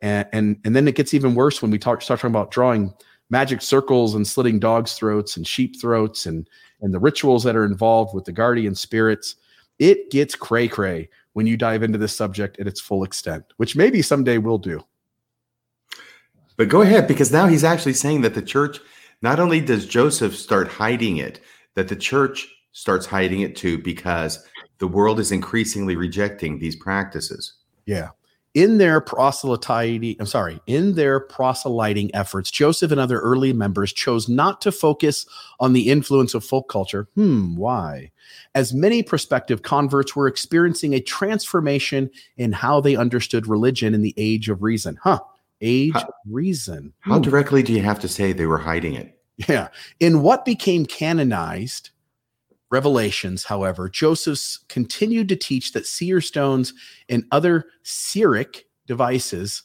S1: And and, and then it gets even worse when we talk, start talking about drawing magic circles and slitting dogs' throats and sheep throats and and the rituals that are involved with the guardian spirits. It gets cray cray when you dive into this subject at its full extent, which maybe someday we'll do.
S2: But go ahead, because now he's actually saying that the church, not only does Joseph start hiding it, that the church starts hiding it too, because the world is increasingly rejecting these practices.
S1: Yeah. In their proselyting, I'm sorry, in their proselyting efforts, Joseph and other early members chose not to focus on the influence of folk culture. Hmm, why? As many prospective converts were experiencing a transformation in how they understood religion in the age of reason. Huh age how, reason.
S2: How directly do you have to say they were hiding it?
S1: Yeah. In what became canonized revelations, however, Joseph continued to teach that seer stones and other seeric devices,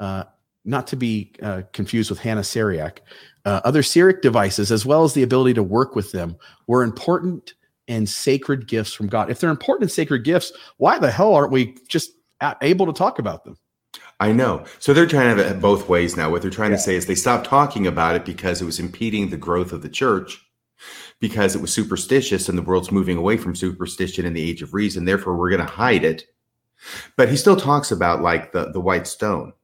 S1: uh, not to be uh, confused with Hannah Syriac, uh, other seeric devices, as well as the ability to work with them, were important and sacred gifts from God. If they're important and sacred gifts, why the hell aren't we just able to talk about them?
S2: I know. So they're trying to have it both ways now. What they're trying yeah. to say is they stopped talking about it because it was impeding the growth of the church, because it was superstitious and the world's moving away from superstition in the age of reason. Therefore, we're going to hide it. But he still talks about like the, the white stone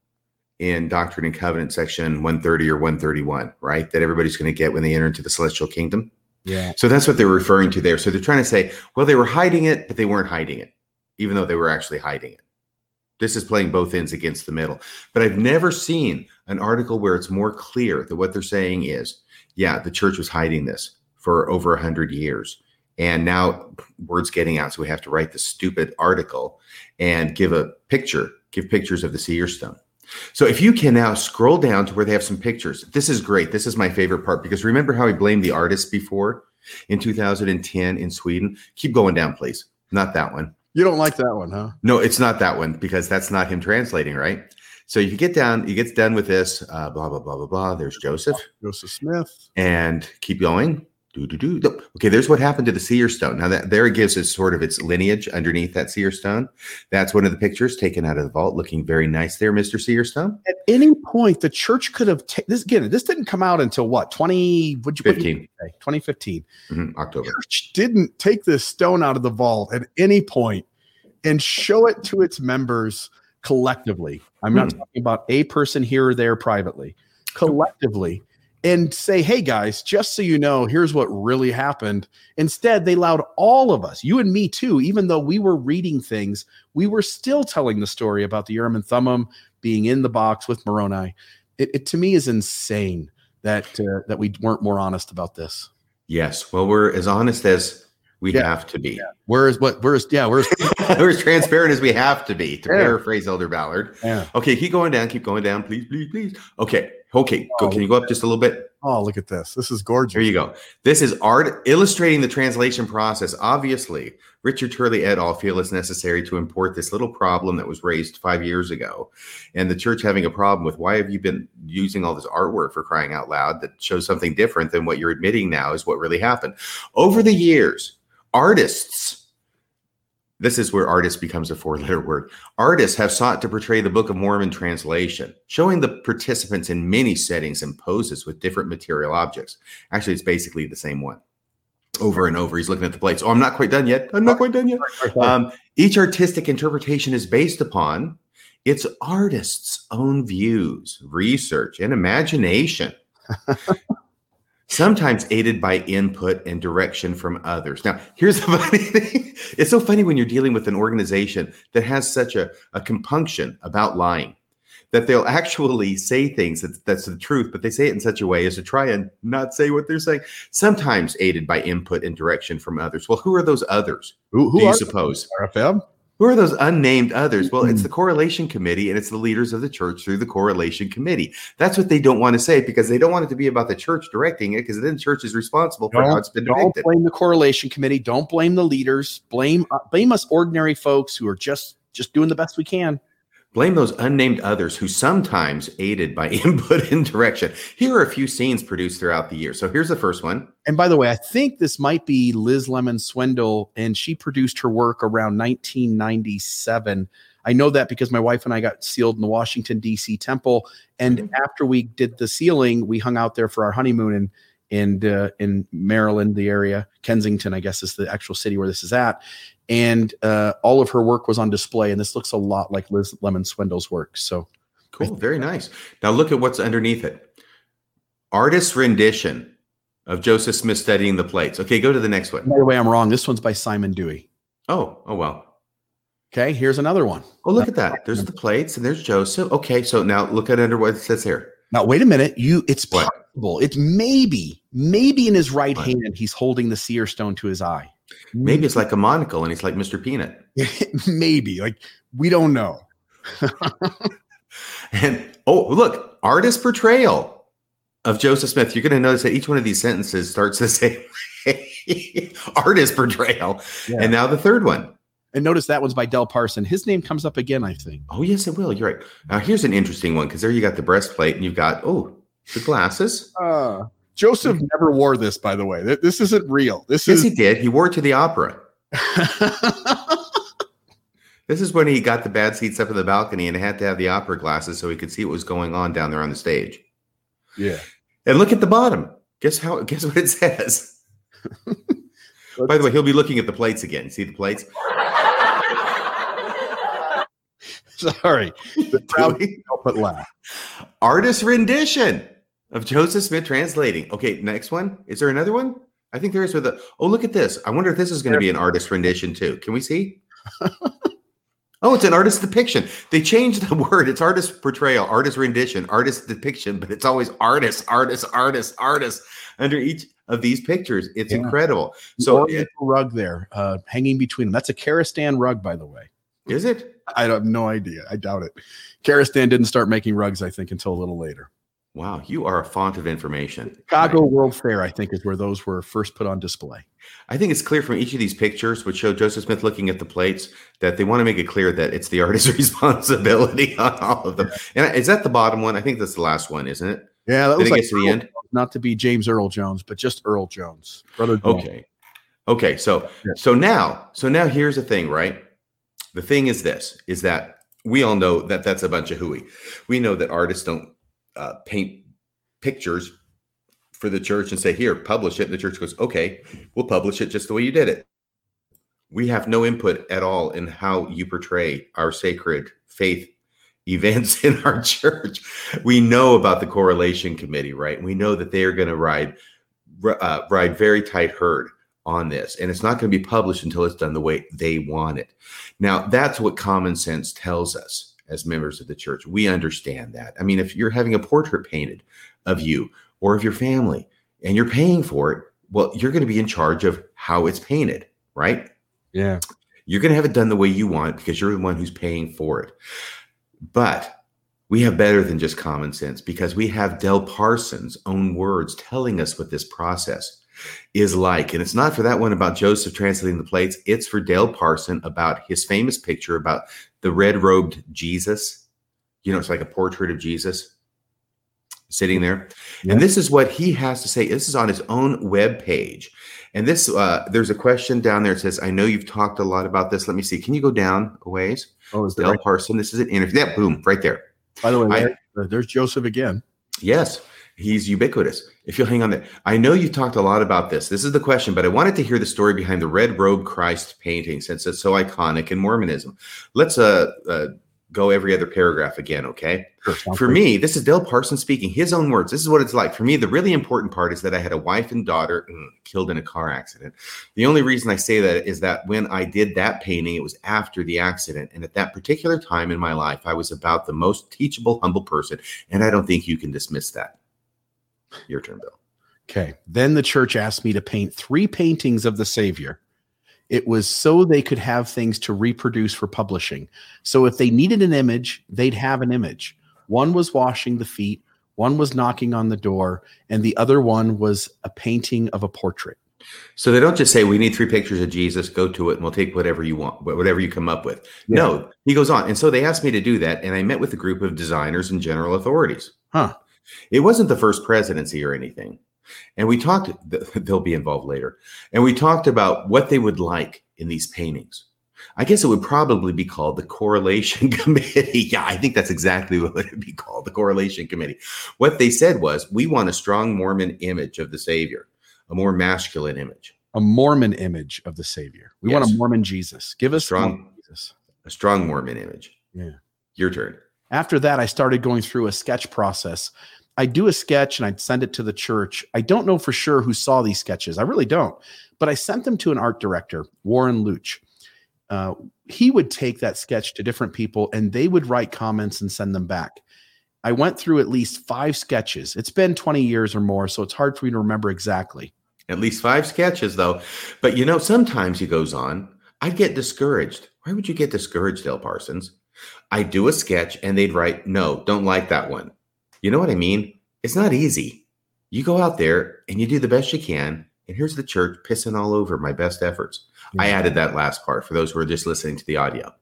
S2: in Doctrine and Covenant section 130 or 131, right? That everybody's going to get when they enter into the celestial kingdom.
S1: Yeah.
S2: So that's what they're referring to there. So they're trying to say, well, they were hiding it, but they weren't hiding it, even though they were actually hiding it. This is playing both ends against the middle. But I've never seen an article where it's more clear that what they're saying is, yeah, the church was hiding this for over a hundred years. And now word's getting out. So we have to write this stupid article and give a picture, give pictures of the seer stone. So if you can now scroll down to where they have some pictures, this is great. This is my favorite part because remember how he blamed the artist before in 2010 in Sweden? Keep going down, please. Not that one.
S1: You don't like that one, huh?
S2: No, it's not that one because that's not him translating, right? So you get down, he gets done with this, uh, blah, blah, blah, blah, blah. There's Joseph.
S1: Joseph Smith.
S2: And keep going. Do, do, do. Okay, there's what happened to the seer stone. Now that there it gives us sort of its lineage underneath that seer stone. That's one of the pictures taken out of the vault, looking very nice there, Mr. Seer stone.
S1: At any point, the church could have ta- this again. This didn't come out until what 20 would you
S2: 15.
S1: 2015.
S2: Mm-hmm, October.
S1: Church didn't take this stone out of the vault at any point and show it to its members collectively. I'm not hmm. talking about a person here or there privately, collectively, and say, hey guys, just so you know, here's what really happened. Instead, they allowed all of us, you and me too, even though we were reading things, we were still telling the story about the Urim and Thummim being in the box with Moroni. It, it to me is insane that uh, that we weren't more honest about this.
S2: Yes, well, we're as honest as we yeah. have to be.
S1: Yeah. Whereas what where's yeah, where's
S2: we're as transparent as we have to be, to yeah. paraphrase Elder Ballard.
S1: Yeah.
S2: Okay, keep going down, keep going down, please, please, please. Okay, okay, go. Oh, can you go up just a little bit?
S1: Oh, look at this. This is gorgeous.
S2: Here you go. This is art illustrating the translation process. Obviously, Richard Turley et al. feel it's necessary to import this little problem that was raised five years ago. And the church having a problem with why have you been using all this artwork for crying out loud that shows something different than what you're admitting now is what really happened. Over the years, artists this is where artist becomes a four letter word. Artists have sought to portray the Book of Mormon translation, showing the participants in many settings and poses with different material objects. Actually, it's basically the same one over and over. He's looking at the plates. Oh, I'm not quite done yet. I'm not quite done yet. Um, each artistic interpretation is based upon its artist's own views, research, and imagination. sometimes aided by input and direction from others. Now, here's the funny thing it's so funny when you're dealing with an organization that has such a, a compunction about lying that they'll actually say things that, that's the truth, but they say it in such a way as to try and not say what they're saying. Sometimes aided by input and direction from others. Well, who are those others?
S1: Who, who
S2: do you suppose?
S1: RFM?
S2: Who are those unnamed others? Well, it's the correlation committee and it's the leaders of the church through the correlation committee. That's what they don't want to say because they don't want it to be about the church directing it because then the church is responsible for
S1: don't,
S2: how it's been.
S1: Don't blame the correlation committee. Don't blame the leaders. Blame uh, blame us ordinary folks who are just just doing the best we can.
S2: Blame those unnamed others who sometimes aided by input and direction. Here are a few scenes produced throughout the year. So here's the first one.
S1: And by the way, I think this might be Liz Lemon Swindle, and she produced her work around 1997. I know that because my wife and I got sealed in the Washington D.C. temple, and
S2: Mhm.
S1: after we did the sealing, we hung out there for our honeymoon in in uh, in Maryland, the area Kensington, I guess is the actual city where this is at, and uh, all of her work was on display, and this looks a lot like Liz Lemon Swindle's work. So
S2: Cool. Very nice. Now look at what's underneath it. Artist's rendition of Joseph Smith studying the plates. Okay, go to the next one.
S1: by the way, I'm wrong. This one's by Simon Dewey.
S2: Oh, oh well.
S1: Okay, here's another one.
S2: Oh, look at that. There's the plates and there's Joseph. Okay, so now look at under what it says here.
S1: Now, wait a minute. You, it's
S2: What?
S1: possible. It's maybe, maybe in his right
S2: What?
S1: hand, he's holding the seer stone to his eye.
S2: Maybe it's like a monocle and he's like Mr. Peanut.
S1: maybe. Like we don't know.
S2: And oh, look, artist portrayal of Joseph Smith. You're going to notice that each one of these sentences starts the same way. artist portrayal.
S1: Yeah.
S2: And now the third one.
S1: And notice that one's by Del Parson. His name comes up again, I think.
S2: Oh, yes, it will. You're right. Now, here's an interesting one because there you got the breastplate and you've got, oh, the glasses.
S1: Uh, Joseph never wore this, by the way. This isn't real. This
S2: Yes,
S1: is.
S2: he did. He wore it to the opera. This is when he got the bad seats up in the balcony and had to have the opera glasses so he could see what was going on down there on the stage.
S1: yeah.
S2: And look at the bottom. Guess how? Guess what it says. By the way, he'll be looking at the plates again. See the plates?
S1: Sorry. The crowd help but laugh.
S2: Artist rendition of Joseph Smith translating. Okay, next one. Is there another one? I think there is with the. Oh, look at this. I wonder if this is going to be an artist rendition too. Can we see? oh, it's an artist depiction. They changed the word. It's artist portrayal, artist rendition, artist depiction, but it's always artist, artist, artist, artist under each of these pictures. It's
S1: Yeah.
S2: incredible. So,
S1: Oriental rug there, uh, hanging between them. That's a Karastan rug, by the way.
S2: is it?
S1: I have no idea. I doubt it. Karastan didn't start making rugs, I think, until a little later.
S2: Wow, you are a font of information.
S1: Chicago World Fair, I think, is where those were first put on display.
S2: I think it's clear from each of these pictures, which show Joseph Smith looking at the plates, that they want to make it clear that it's the artist's responsibility on all of them. And is that the bottom one? I think that's the last one, isn't it?
S1: Yeah, that
S2: Then
S1: was like
S2: to the end.
S1: Not to be James Earl Jones, but just Earl Jones, brother. Jones.
S2: Okay. Okay. So
S1: Yeah.
S2: so now so now here's the thing, right? The thing is this: is that we all know that that's a bunch of hooey. We know that artists don't uh, paint pictures for the church and say, "Here, publish it." And the church goes, "Okay, we'll publish it just the way you did it." We have no input at all in how you portray our sacred faith events in our church. We know about the correlation committee, right? We know that they are going to ride uh, ride very tight herd on this, and it's not going to be published until it's done the way they want it. Now, that's what common sense tells us as members of the church. We understand that. I mean, if you're having a portrait painted of you or of your family and you're paying for it, well, you're going to be in charge of how it's painted, right?
S1: Yeah.
S2: You're going to have it done the way you want because you're the one who's paying for it. But we have better than just common sense because we have Del Parsons' own words telling us what this process is like. And it's not for that one about Joseph translating the plates, it's for Dale Parson about his famous picture about the red robed Jesus. You know, it's like a portrait of Jesus sitting there.
S1: Yeah.
S2: And this is what he has to say. This is on his own web page. And this, uh, there's a question down there. It says, I know you've talked a lot about this. Let me see. Can you go down a ways?
S1: Oh, is
S2: Del
S1: there?
S2: Parson. This is an interview. Yeah, boom, right there.
S1: By the way,
S2: I-
S1: there's Joseph again.
S2: Yes, he's ubiquitous. If you'll hang on there, I know you talked a lot about this. This is the question, but I wanted to hear the story behind the red robe Christ painting since it's so iconic in Mormonism. Let's uh, uh go every other paragraph again, okay?
S1: Sure,
S2: For me, this is Dale Parson speaking, his own words. This is what it's like. For me, the really important part is that I had a wife and daughter mm, killed in a car accident. The only reason I say that is that when I did that painting, it was after the accident. And at that particular time in my life, I was about the most teachable, humble person. And I don't think you can dismiss that. Your turn, Bill.
S1: Okay. Then the church asked me to paint three paintings of the Savior. It was so they could have things to reproduce for publishing. So if they needed an image, they'd have an image. One was washing the feet, one was knocking on the door, and the other one was a painting of a portrait.
S2: So they don't just say, we need three pictures of Jesus, go to it, and we'll take whatever you want, whatever you come up with. No, he goes on. And so they asked me to do that. And I met with a group of designers and general authorities.
S1: Huh.
S2: It wasn't the first presidency or anything. And we talked, they'll be involved later. And we talked about what they would like in these paintings. I guess it would probably be called the Correlation Committee. yeah, I think that's exactly what it would be called the Correlation Committee. What they said was, we want a strong Mormon image of the Savior, a more masculine image.
S1: A Mormon image of the Savior. We yes. want a Mormon Jesus. Give us
S2: strong Jesus. A strong Mormon image.
S1: Yeah.
S2: Your turn.
S1: After that, I started going through a sketch process. I do a sketch and I'd send it to the church. I don't know for sure who saw these sketches. I really don't. But I sent them to an art director, Warren Luch uh, he would take that sketch to different people and they would write comments and send them back. I went through at least five sketches. It's been 20 years or more, so it's hard for me to remember exactly.
S2: At least five sketches, though. But you know, sometimes he goes on, I'd get discouraged. Why would you get discouraged, Dale Parsons? I do a sketch and they'd write, no, don't like that one. You know what I mean? It's not easy. You go out there and you do the best you can. And here's the church pissing all over my best efforts. Yeah. I added that last part for those who are just listening to the audio.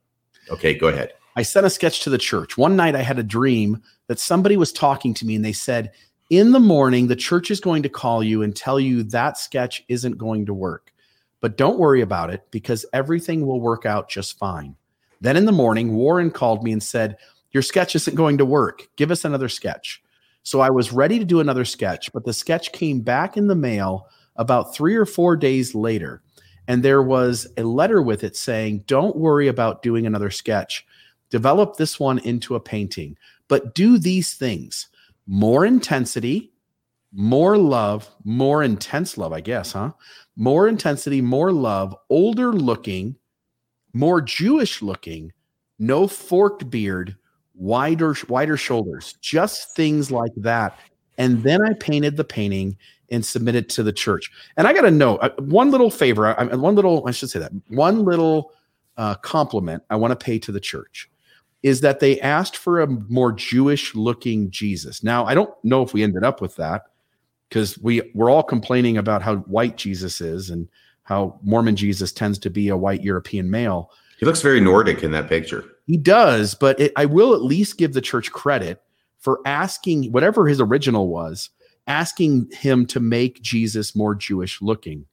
S2: Okay, go ahead.
S1: I sent a sketch to the church. One night I had a dream that somebody was talking to me and they said, In the morning, the church is going to call you and tell you that sketch isn't going to work. But don't worry about it because everything will work out just fine. Then in the morning, Warren called me and said, Your sketch isn't going to work. Give us another sketch. So I was ready to do another sketch, but the sketch came back in the mail about three or four days later. And there was a letter with it saying, Don't worry about doing another sketch. Develop this one into a painting, but do these things more intensity, more love, more intense love, I guess, huh? More intensity, more love, older looking, more Jewish looking, no forked beard, wider wider shoulders, just things like that. And then I painted the painting and submit it to the church. And I got to know uh, one little favor, one little, I should say that, one little uh, compliment I want to pay to the church is that they asked for a more Jewish looking Jesus. Now, I don't know if we ended up with that because we we're all complaining about how white Jesus is and how Mormon Jesus tends to be a white European male.
S2: He looks very Nordic in that picture.
S1: He does, but it, I will at least give the church credit for asking whatever his original was asking him to make Jesus more Jewish looking.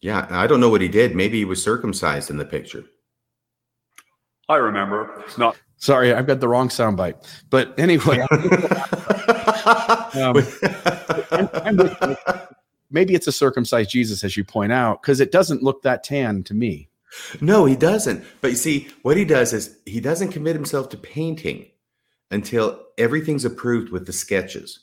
S2: Yeah, I don't know what he did. Maybe he was circumcised in the picture.
S7: I remember. It's not.
S1: Sorry, I've got the wrong soundbite. But anyway, um, I'm, I'm maybe it's a circumcised Jesus, as you point out, because it doesn't look that tan to me.
S2: No, he doesn't. But you see, what he does is he doesn't commit himself to painting until everything's approved with the sketches.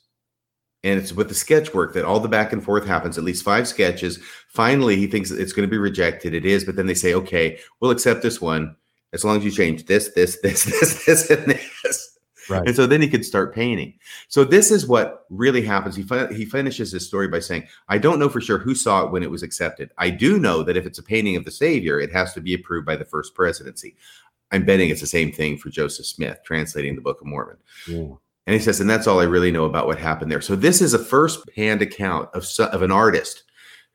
S2: And it's with the sketch work that all the back and forth happens at least five sketches. Finally he thinks it's going to be rejected. It is but then they say okay we'll accept this one as long as you change this this this this this and this Right. And so then he could start painting. So this is what really happens. He fin- he finishes his story by saying, "I don't know for sure who saw it when it was accepted. I do know that if it's a painting of the Savior, it has to be approved by the first presidency. I'm betting it's the same thing for Joseph Smith translating the Book of Mormon. Yeah. And he says, and that's all I really know about what happened there. So this is a first-hand account of, of an artist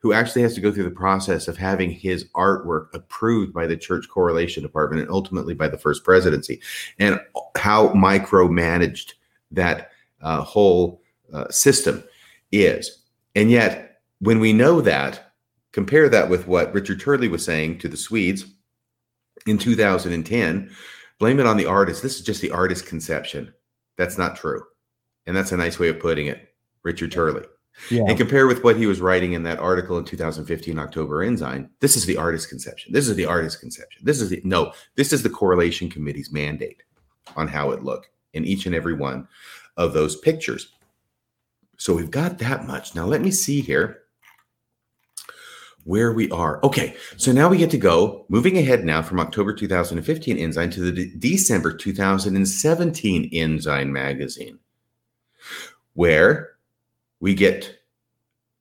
S2: who actually has to go through the process of having his artwork approved by the church correlation department and ultimately by the first presidency, and how micromanaged that uh, whole uh, system is. And yet, when we know that, compare that with what Richard Turley was saying to the Swedes in 2010. Blame it on the artist. This is just the artist conception that's not true. And that's a nice way of putting it, Richard Turley. Yeah. And compare with what he was writing in that article in 2015 October Ensign. This is the artist conception. This is the artist conception. This is the no, this is the correlation committee's mandate on how it looked in each and every one of those pictures. So we've got that much. Now let me see here where we are. Okay, so now we get to go moving ahead now from October 2015 Ensign to the de- December 2017 Ensign magazine, where we get,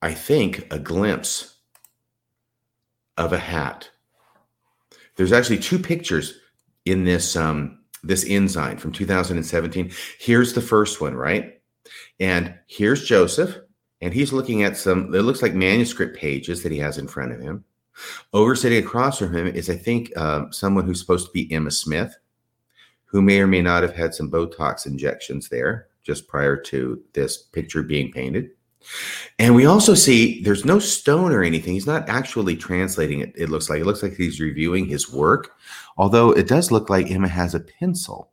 S2: I think, a glimpse of a hat. There's actually two pictures in this um, this Ensign from 2017. Here's the first one, right? And here's Joseph and he's looking at some it looks like manuscript pages that he has in front of him over sitting across from him is i think um, someone who's supposed to be emma smith who may or may not have had some botox injections there just prior to this picture being painted And we also see there's no stone or anything. He's not actually translating it. It looks like it looks like he's reviewing his work, although it does look like Emma has a pencil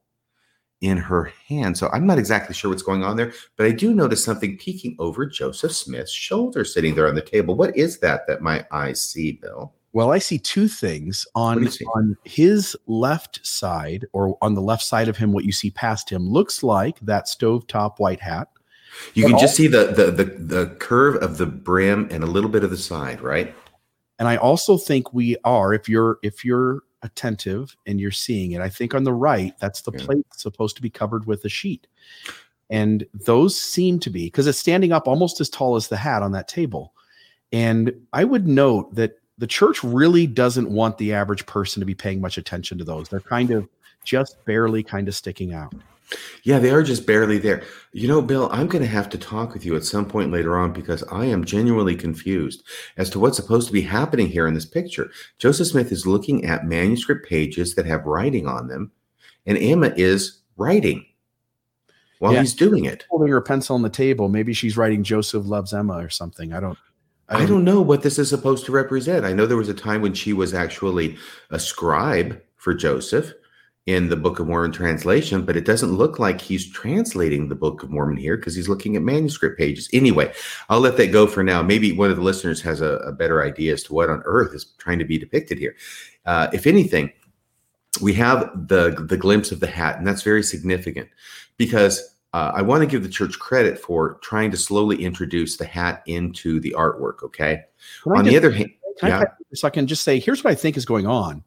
S2: in her hand. So I'm not exactly sure what's going on there, but I do notice something peeking over Joseph Smith's shoulder sitting there on the table. What is that that my eyes see, Bill?
S1: Well, I see two things on on his left side, or on the left side of him. What you see past him looks like that stovetop white hat.
S2: You can just see the, the the the curve of the brim and a little bit of the side, right?
S1: And I also think we are, if you're if you're attentive and you're seeing it. I think on the right, that's the yeah. plate supposed to be covered with a sheet. And those seem to be because it's standing up almost as tall as the hat on that table. And I would note that the church really doesn't want the average person to be paying much attention to those. They're kind of just barely kind of sticking out.
S2: Yeah, they are just barely there. You know, Bill, I'm going to have to talk with you at some point later on because I am genuinely confused as to what's supposed to be happening here in this picture. Joseph Smith is looking at manuscript pages that have writing on them, and Emma is writing while yeah, he's doing it.
S1: Holding her pencil on the table. Maybe she's writing Joseph loves Emma or something. I don't.
S2: I don't, I don't know what this is supposed to represent. I know there was a time when she was actually a scribe for Joseph in the Book of Mormon translation, but it doesn't look like he's translating the Book of Mormon here because he's looking at manuscript pages. Anyway, I'll let that go for now. Maybe one of the listeners has a, a better idea as to what on earth is trying to be depicted here. Uh, if anything, we have the the glimpse of the hat, and that's very significant because uh, I want to give the church credit for trying to slowly introduce the hat into the artwork. Okay. on the other hand,
S1: yeah. so I can just say, here's what I think is going on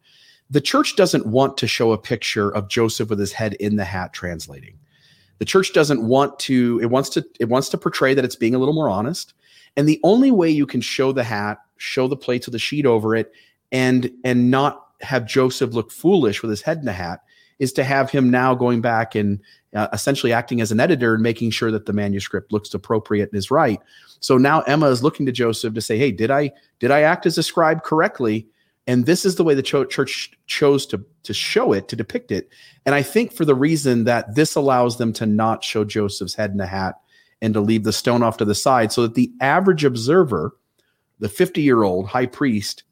S1: the church doesn't want to show a picture of Joseph with his head in the hat translating. The church doesn't want to it wants to it wants to portray that it's being a little more honest. And the only way you can show the hat, show the plates with the sheet over it and and not have Joseph look foolish with his head in the hat is to have him now going back and uh, essentially acting as an editor and making sure that the manuscript looks appropriate and is right. So now Emma is looking to Joseph to say, "Hey, did I did I act as a scribe correctly?" And this is the way the cho- church chose to, to show it, to depict it. And I think for the reason that this allows them to not show Joseph's head in a hat and to leave the stone off to the side so that the average observer, the 50 year old high priest,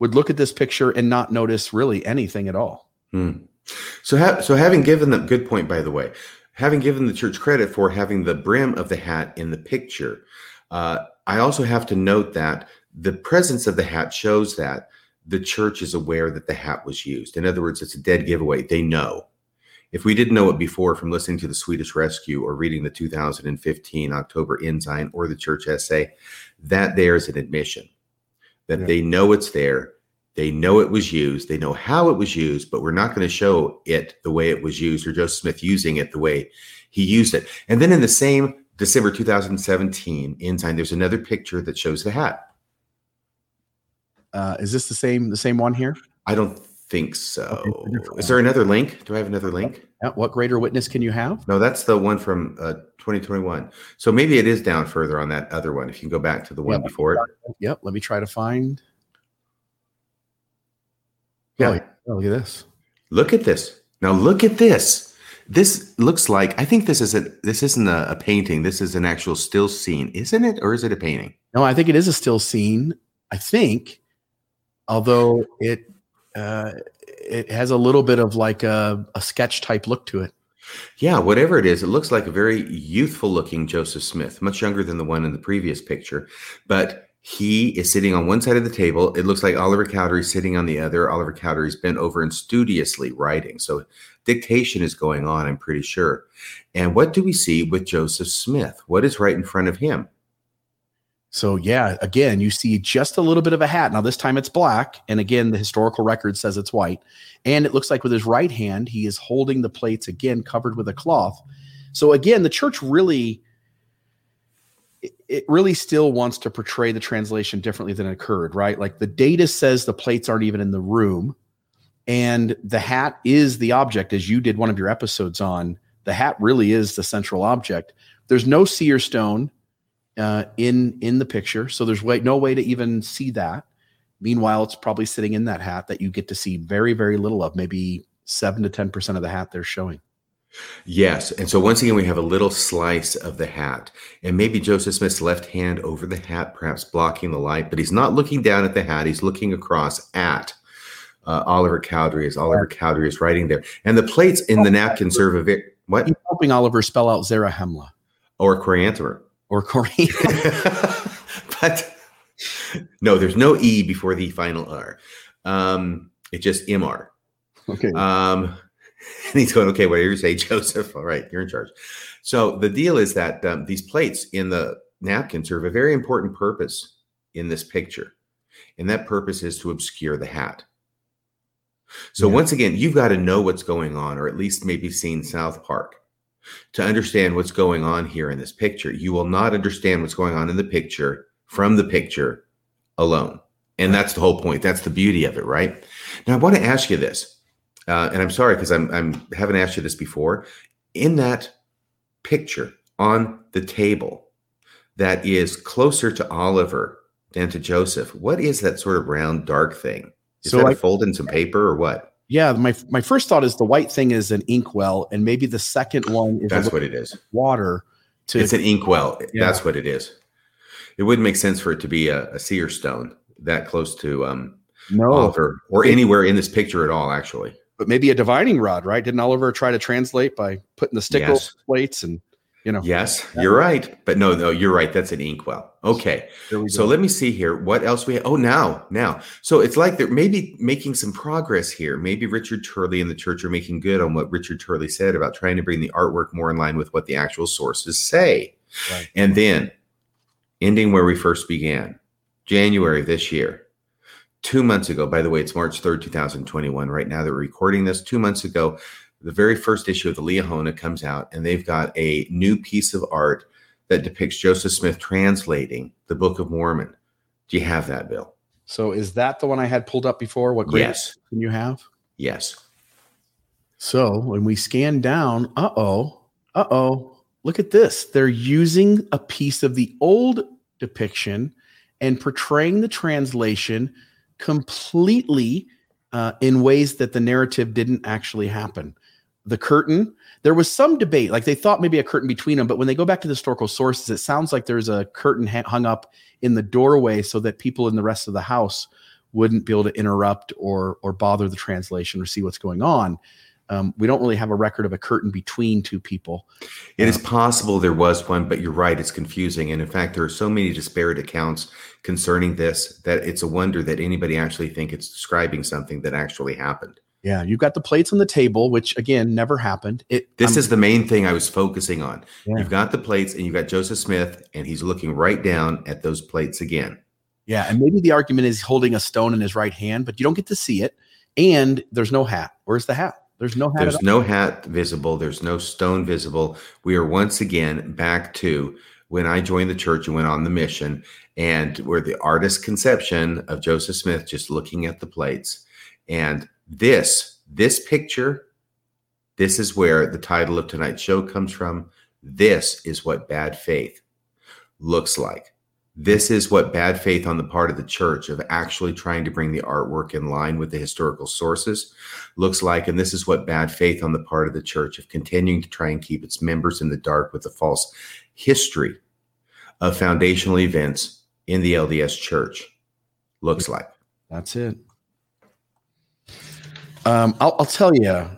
S1: would look at this picture and not notice really anything at all.
S2: Hmm. So, ha- so having given them good point, by the way, having given the church credit for having the brim of the hat in the picture, uh, I also have to note that the presence of the hat shows that the church is aware that the hat was used. In other words, it's a dead giveaway. They know. If we didn't know it before from listening to the Swedish Rescue or reading the 2015 October Ensign or the church essay, that there is an admission that yeah. they know it's there. They know it was used. They know how it was used, but we're not going to show it the way it was used or Joseph Smith using it the way he used it. And then in the same December 2017 Ensign, there's another picture that shows the hat.
S1: Uh, is this the same the same one here?
S2: I don't think so. Okay, is there another link? Do I have another link?
S1: Yeah, what greater witness can you have?
S2: No, that's the one from uh, 2021. So maybe it is down further on that other one. If you can go back to the one yep, before it.
S1: Yep. Let me try to find.
S2: Yeah.
S1: Oh, look at this.
S2: Look at this. Now look at this. This looks like I think this is a this isn't a, a painting. This is an actual still scene, isn't it? Or is it a painting?
S1: No, I think it is a still scene. I think although it uh, it has a little bit of like a, a sketch type look to it.
S2: Yeah, whatever it is, it looks like a very youthful looking Joseph Smith, much younger than the one in the previous picture. But he is sitting on one side of the table. It looks like Oliver Cowdery sitting on the other. Oliver Cowdery's bent over and studiously writing. So dictation is going on, I'm pretty sure. And what do we see with Joseph Smith? What is right in front of him?
S1: So yeah, again, you see just a little bit of a hat. Now this time it's black, and again, the historical record says it's white. And it looks like with his right hand, he is holding the plates again, covered with a cloth. So again, the church really, it really still wants to portray the translation differently than it occurred, right? Like the data says the plates aren't even in the room, and the hat is the object, as you did one of your episodes on. The hat really is the central object. There's no seer stone uh, in in the picture, so there's way, no way to even see that. Meanwhile, it's probably sitting in that hat that you get to see very very little of, maybe seven to ten percent of the hat they're showing.
S2: Yes. And so once again, we have a little slice of the hat. And maybe Joseph Smith's left hand over the hat, perhaps blocking the light, but he's not looking down at the hat. He's looking across at uh, Oliver Cowdery as Oliver Cowdery is writing there. And the plates in the napkin serve a very, what?
S1: He's helping Oliver spell out Zarahemla
S2: Or Coriantumr.
S1: or Coriantumr.
S2: but no, there's no E before the final R. Um, it's just MR.
S1: okay.
S2: Um, and he's going, okay, whatever you say, Joseph. All right, you're in charge. So the deal is that um, these plates in the napkin serve a very important purpose in this picture. And that purpose is to obscure the hat. So
S1: Yeah.
S2: once again, you've got to know what's going on, or at least maybe seen South Park to understand what's going on here in this picture. You will not understand what's going on in the picture from the picture alone. And that's the whole point. That's the beauty of it, right? Now, I want to ask you this, uh, and I'm sorry because I'm I'm haven't asked you this before. In that picture on the table that is closer to Oliver than to Joseph, what is that sort of round dark thing? Is
S1: So
S2: that
S1: I-
S2: a fold in some paper or what?
S1: yeah, my my first thought is the white thing is an inkwell, and maybe the second one is
S2: That's what it is.
S1: water to
S2: It's an inkwell.
S1: Yeah.
S2: That's what it is. It wouldn't make sense for it to be a, a seer stone that close to um,
S1: no,
S2: Oliver or anywhere in this picture at all, actually.
S1: But maybe a divining rod, right? Didn't Oliver try to translate by putting the stickle
S2: Yes.
S1: plates and you know?
S2: Yes, you're right. But no, no, you're right. That's an inkwell. Okay. So let me see here. What else we have? Oh, now, now. So it's like they're maybe making some progress here. Maybe Richard Turley and the church are making good on what Richard Turley said about trying to bring the artwork more in line with what the actual sources say.
S1: Right.
S2: And then ending where we first began, January this year, two months ago. By the way, it's March 3rd, 2021. Right now, they're recording this. Two months ago, the very first issue of the Liahona comes out, and they've got a new piece of art that depicts Joseph Smith translating the Book of Mormon. Do you have that, Bill?
S1: So is that the one I had pulled up before? What grade
S2: Yes.
S1: can you have?
S2: Yes.
S1: So when we scan down, uh oh, uh oh, look at this. They're using a piece of the old depiction and portraying the translation completely uh, in ways that the narrative didn't actually happen. The curtain, there was some debate, like they thought maybe a curtain between them, but when they go back to the historical sources, it sounds like there's a curtain ha- hung up in the doorway so that people in the rest of the house wouldn't be able to interrupt or or bother the translation or see what's going on. Um, we don't really have a record of a curtain between two people.
S2: It is possible there was one, but you're right. It's confusing. And in fact, there are so many disparate accounts concerning this that it's a wonder that anybody actually think it's describing something that actually happened.
S1: Yeah, you've got the plates on the table, which again never happened. It
S2: This
S1: I'm-
S2: is the main thing I was focusing on.
S1: Yeah.
S2: You've got the plates and you've got Joseph Smith, and he's looking right down at those plates again.
S1: yeah, and maybe the argument is holding a stone in his right hand, but you don't get to see it, and there's no hat. Where's the hat? There's no hat. at
S2: There's no hat visible. There's no stone visible. We are once again back to when I joined the church and went on the mission, and where the artist conception of Joseph Smith just looking at the plates. And this, this picture, this is where the title of tonight's show comes from. This is what bad faith looks like. This is what bad faith on the part of the church of actually trying to bring the artwork in line with the historical sources looks like. And this is what bad faith on the part of the church of continuing to try and keep its members in the dark with the false history of foundational events in the LDS church looks like.
S1: That's it. Um, I'll, I'll tell you,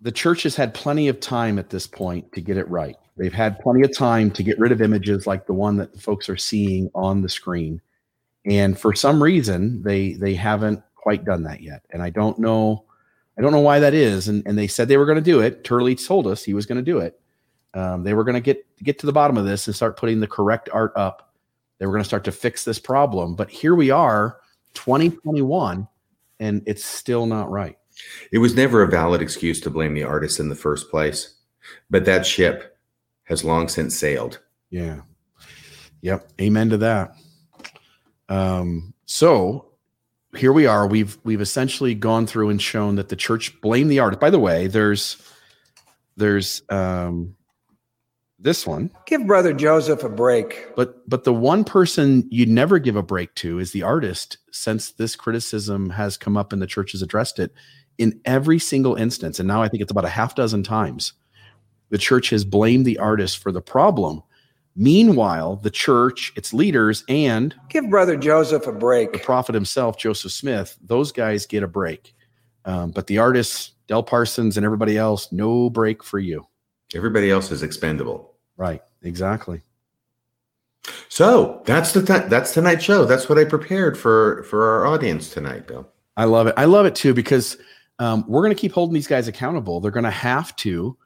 S1: the church has had plenty of time at this point to get it right. They've had plenty of time to get rid of images like the one that the folks are seeing on the screen, and for some reason, they they haven't quite done that yet. And I don't know, I don't know why that is. And and they said they were going to do it. Turley told us he was going to do it. Um, they were going to get get to the bottom of this and start putting the correct art up. They were going to start to fix this problem. But here we are, 2021, and it's still not right.
S2: It was never a valid excuse to blame the artist in the first place, but that ship has long since sailed.
S1: Yeah. Yep. Amen to that. Um, so here we are. We've we've essentially gone through and shown that the church blamed the artist. By the way, there's there's um this one,
S8: Give Brother Joseph a break.
S1: but but the one person you'd never give a break to is the artist, since this criticism has come up and the church has addressed it in every single instance. And now I think it's about a half dozen times the church has blamed the artist for the problem. Meanwhile, the church, its leaders, and
S8: give Brother Joseph a break.
S1: The prophet himself, Joseph Smith, those guys get a break. Um, but the artists, Del Parsons, and everybody else, no break for you.
S2: Everybody else is expendable.
S1: Right. Exactly.
S2: So that's the th- that's tonight's show. That's what I prepared for for our audience tonight, Bill.
S1: I love it. I love it too because um, we're going to keep holding these guys accountable. They're going to have to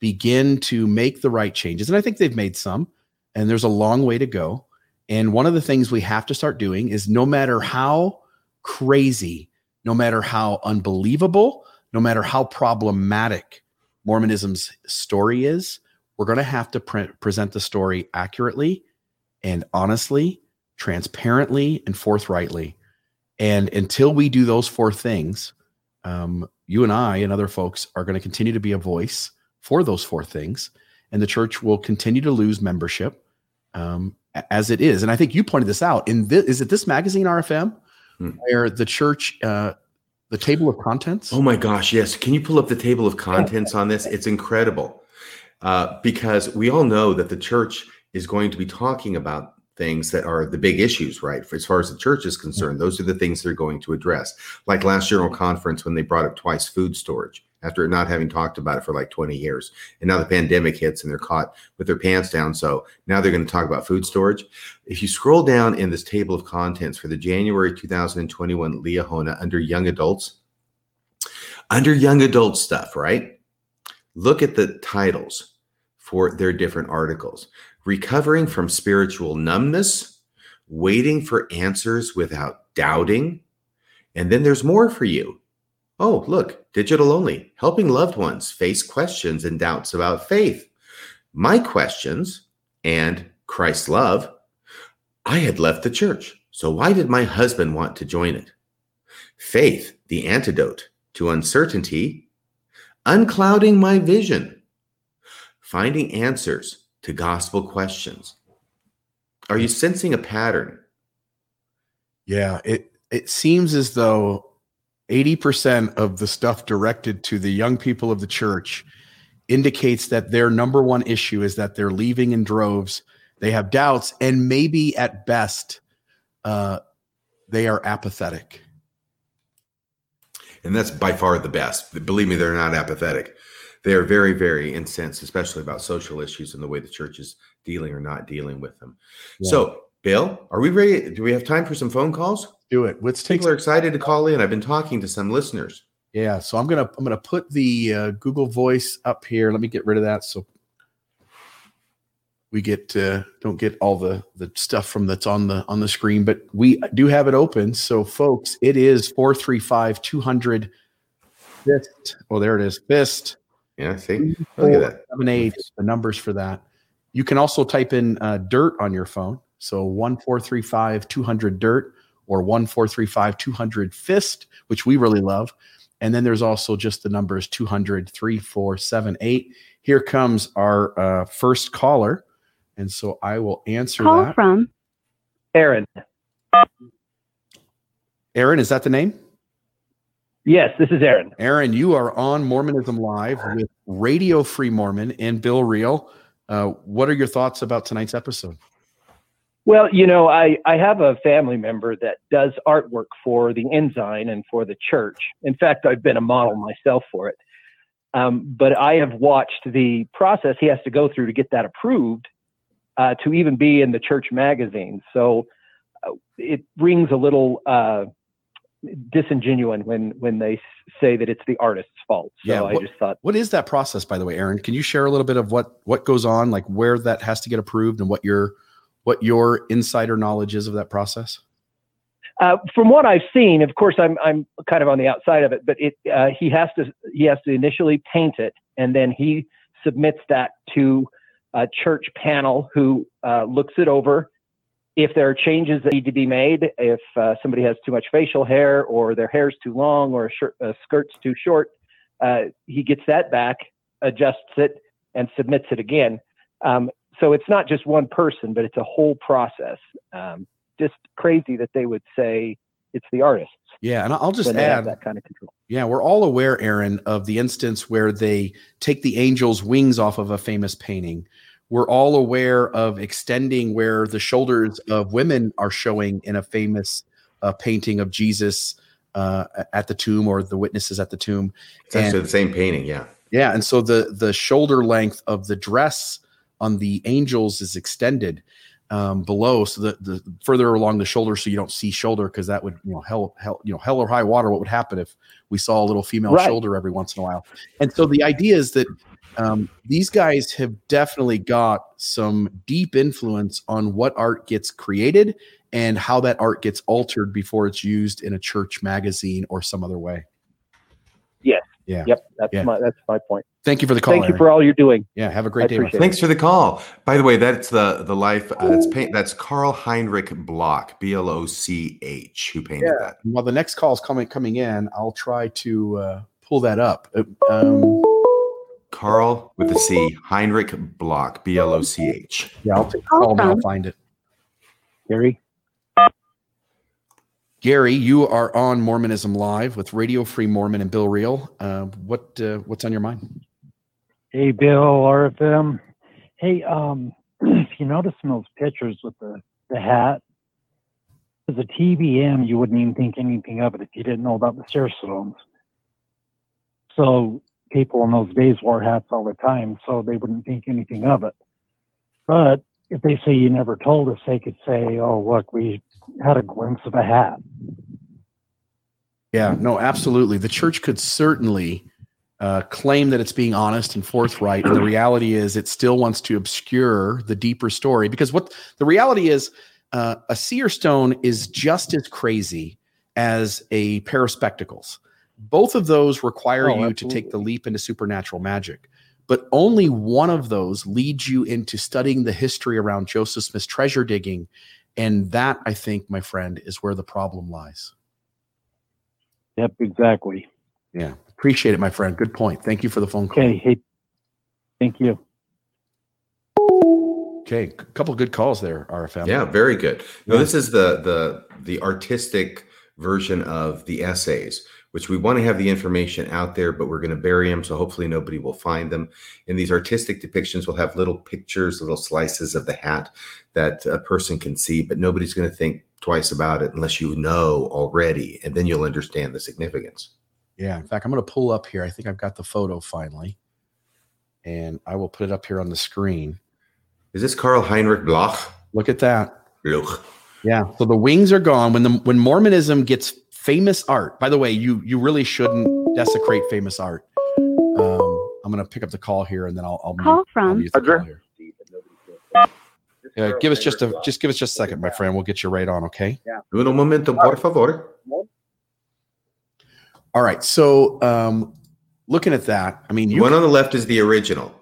S1: begin to make the right changes, and I think they've made some. And there's a long way to go. And one of the things we have to start doing is no matter how crazy, no matter how unbelievable, no matter how problematic Mormonism's story is, we're going to have to pre- present the story accurately and honestly, transparently, and forthrightly. And until we do those four things, um, you and I and other folks are going to continue to be a voice for those four things. And the church will continue to lose membership um, as it is. And I think you pointed this out in this, is it this magazine RFM hmm. where the church, uh, the table of contents?
S2: Oh my gosh, yes. Can you pull up the table of contents on this? It's incredible uh, because we all know that the church is going to be talking about things that are the big issues, right? For, as far as the church is concerned, those are the things they're going to address. Like last general conference when they brought up twice food storage after not having talked about it for like 20 years. And now the pandemic hits and they're caught with their pants down. So now they're going to talk about food storage. If you scroll down in this table of contents for the January 2021 Liahona under young adults, under young adult stuff, right? Look at the titles for their different articles recovering from spiritual numbness, waiting for answers without doubting. And then there's more for you. Oh, look, digital only, helping loved ones face questions and doubts about faith. My questions and Christ's love. I had left the church, so why did my husband want to join it? Faith, the antidote to uncertainty, unclouding my vision, finding answers to gospel questions. Are you sensing a pattern?
S1: Yeah, it it seems as though 80% of the stuff directed to the young people of the church indicates that their number one issue is that they're leaving in droves. They have doubts, and maybe at best, uh, they are apathetic.
S2: And that's by far the best. Believe me, they're not apathetic they are very, very incensed, especially about social issues and the way the church is dealing or not dealing with them. Yeah. So, Bill, are we ready? Do we have time for some phone calls?
S1: Do it. Let's take.
S2: People are excited to call in. I've been talking to some listeners.
S1: Yeah, so I'm gonna I'm gonna put the uh, Google Voice up here. Let me get rid of that so we get uh, don't get all the the stuff from that's on the on the screen, but we do have it open. So, folks, it is four three five two hundred fist. Oh, there it is. Fist
S2: yeah, see, look at that.
S1: Seven eight, the numbers for that. You can also type in uh, dirt on your phone. So one four three five two hundred dirt or one four three five two hundred fist, which we really love. And then there's also just the numbers 200 3478. Here comes our uh, first caller. And so I will answer
S9: Call
S1: that.
S9: from
S10: Aaron.
S1: Aaron, is that the name?
S10: Yes, this is Aaron.
S1: Aaron, you are on Mormonism Live with Radio Free Mormon and Bill Reel. Uh, what are your thoughts about tonight's episode?
S10: Well, you know, I, I have a family member that does artwork for the Ensign and for the church. In fact, I've been a model myself for it. Um, but I have watched the process he has to go through to get that approved uh, to even be in the church magazine. So uh, it rings a little uh, disingenuous when when they say that it's the artist's fault. So yeah, what, I just thought,
S1: what is that process, by the way, Aaron? Can you share a little bit of what what goes on, like where that has to get approved, and what your what your insider knowledge is of that process?
S10: Uh, from what I've seen, of course, I'm I'm kind of on the outside of it, but it uh, he has to he has to initially paint it, and then he submits that to a church panel who uh, looks it over if there are changes that need to be made, if uh, somebody has too much facial hair or their hair's too long or a, shirt, a skirt's too short, uh, he gets that back, adjusts it, and submits it again. Um, so it's not just one person, but it's a whole process. Um, just crazy that they would say it's the artists.
S1: Yeah, and I'll just
S10: when they have
S1: add
S10: that kind of control.
S1: Yeah, we're all aware, Aaron, of the instance where they take the angel's wings off of a famous painting. We're all aware of extending where the shoulders of women are showing in a famous uh, painting of Jesus uh, at the tomb or the witnesses at the tomb.
S2: It's actually the same painting, yeah.
S1: Yeah, and so the the shoulder length of the dress on the angels is extended um, below, so the the further along the shoulder, so you don't see shoulder, because that would you know hell hell you know hell or high water. What would happen if we saw a little female
S10: Right.
S1: shoulder every once in a while? And so the idea is that um, these guys have definitely got some deep influence on what art gets created and how that art gets altered before it's used in a church magazine or some other way.
S10: Yes.
S1: Yeah.
S10: Yep. That's
S1: Yeah.
S10: my that's my point.
S1: Thank you for the call.
S10: Thank you for all you're doing.
S1: yeah. Have a great
S10: I
S1: day. my
S10: appreciate
S1: friend.
S2: Thanks for the call. By the way, that's the the life. Uh, that's paint. That's Carl Heinrich Bloch, B L O C H, who painted that.
S1: While the next call is coming coming in, I'll try to uh, pull that up. Uh, Um,
S2: Carl with the C, Heinrich Bloch, B L O C H.
S1: yeah, I'll take the call and I'll find it.
S10: Gary.
S1: Gary, you are on Mormonism Live with Radio Free Mormon and Bill Reel. Uh, what uh, what's on your mind?
S9: Hey, Bill, RFM. Hey, um, if you notice in those pictures with the, the hat, as a TBM, you wouldn't even think anything of it if you didn't know about the stones. So people in those days wore hats all the time, so they wouldn't think anything of it. But if they say you never told us, they could say, "Oh, look, we had a glimpse of a hat."
S1: Yeah, no, absolutely. The church could certainly uh, claim that it's being honest and forthright, and the reality is it still wants to obscure the deeper story because what the reality is, uh, a seer stone is just as crazy as a pair of spectacles. Both of those require
S10: Oh,
S1: you to take the leap into supernatural magic, but only one of those leads you into studying the history around Joseph Smith's treasure digging, and that I think, my friend, is where the problem lies.
S9: Yep, exactly.
S1: Yeah. Appreciate it, my friend. Good point. Thank you for the phone call.
S9: Okay, hey, thank you.
S1: Okay. A couple good calls there, RFM.
S2: Yeah, very good. No,
S1: Yeah.
S2: this is the the the artistic version of the essays, which we want to have the information out there, but we're going to bury them, so hopefully nobody will find them. And these artistic depictions we'll have little pictures, little slices of the hat that a person can see, but nobody's going to think twice about it unless you know already, and then you'll understand the significance.
S1: Yeah. In fact, I'm going to pull up here. I think I've got the photo finally, and I will put it up here on the screen.
S2: Is this Carl Heinrich Bloch?
S1: Look at that.
S2: Bloch.
S1: Yeah. So the wings are gone when the when Mormonism gets famous art. By the way, you you really shouldn't desecrate famous art. Um, I'm going to pick up the call here, and then I'll, I'll mute-
S11: Call
S1: I'll
S11: from-
S1: the call here. Yeah, give us just a just give us just a second, my friend. We'll get you right on. Okay.
S2: Uno momento, por favor.
S1: All right. So um, looking at that, I mean,
S2: The
S1: you
S2: one on the left is the original.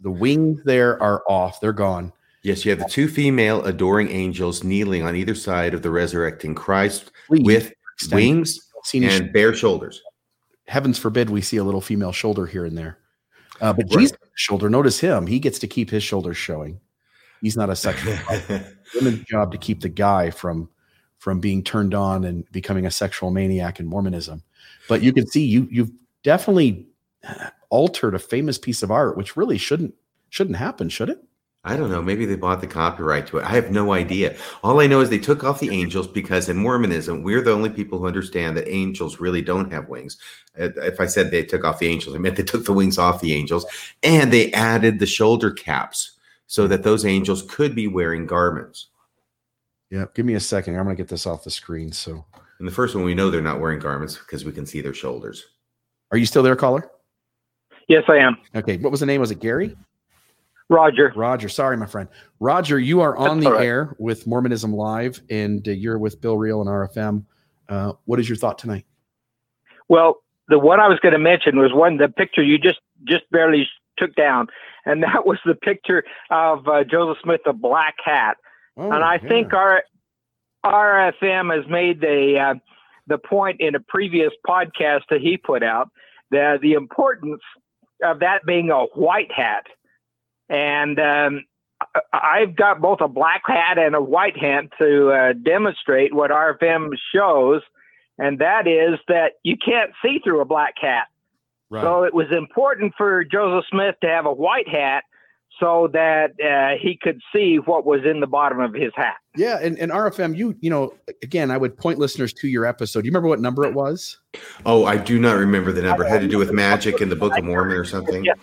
S1: the wings there are off. They're gone.
S2: Yes, you have the two female adoring angels kneeling on either side of the resurrecting Christ
S1: Please
S2: with
S1: extend-
S2: wings and bare shoulders.
S1: heavens forbid we see a little female shoulder here and there. Uh, but
S2: Right.
S1: Jesus' shoulder, notice him. He gets to keep his shoulders showing. He's not a sexual. Women's job to keep the guy from from being turned on and becoming a sexual maniac in Mormonism. But you can see you you've definitely uh, altered a famous piece of art, which really shouldn't shouldn't happen, should it?
S2: I don't know. Maybe they bought the copyright to it. I have no idea. All I know is they took off the angels because in Mormonism, we're the only people who understand that angels really don't have wings. Uh, If I said they took off the angels, I meant they took the wings off the angels and they added the shoulder caps so that those angels could be wearing garments.
S1: Yeah. Give me a second. I'm gonna get this off the screen. So
S2: in the first one, we know they're not wearing garments because we can see their shoulders.
S1: are you still there, caller?
S5: Yes, I am.
S1: Okay. What was the name? Was it Gary?
S5: Roger.
S1: Roger, sorry, my friend. Roger, you are on
S5: That's
S1: the
S5: right.
S1: air with Mormonism Live, and uh, you're with Bill Reel and RFM. Uh, what is your thought tonight?
S5: Well, the one I was going to mention was one the picture you just just barely took down, and that was the picture of uh, Joseph Smith, the black hat.
S1: Oh,
S5: and I think our RFM has made the uh, the point in a previous podcast that he put out that the importance of that being a white hat, and um, I- I've got both a black hat and a white hat to uh, demonstrate what RFM shows and that is that you can't see through a black hat.
S1: Right.
S5: So it was important for Joseph Smith to have a white hat so that uh, he could see what was in the bottom of his hat.
S1: Yeah, and, and RFM, you you know, again, I would point listeners to your episode. Do you remember what number it was?
S2: Oh, I do not remember the number. It had to do with magic in the Book of Mormon or something.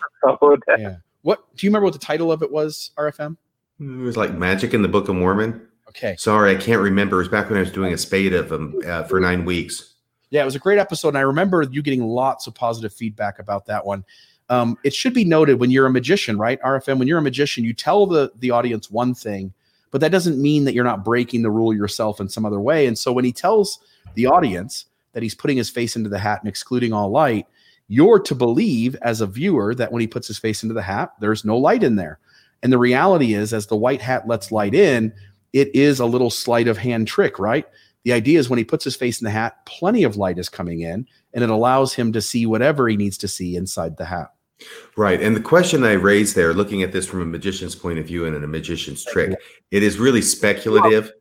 S5: Yeah.
S1: What do you remember what the title of it was, RFM?
S2: It was like magic in the Book of Mormon.
S1: Okay.
S2: Sorry, I can't remember. It was back when I was doing a spade of them uh, for nine weeks.
S1: Yeah, it was a great episode, and I remember you getting lots of positive feedback about that one. Um, it should be noted when you're a magician, right? RFM, when you're a magician, you tell the the audience one thing, but that doesn't mean that you're not breaking the rule yourself in some other way. And so when he tells the audience that he's putting his face into the hat and excluding all light, you're to believe as a viewer that when he puts his face into the hat, there's no light in there. And the reality is, as the white hat lets light in, it is a little sleight of hand trick, right? The idea is when he puts his face in the hat, plenty of light is coming in, and it allows him to see whatever he needs to see inside the hat.
S2: Right. And the question I raised there, looking at this from a magician's point of view and in a magician's trick, it is really speculative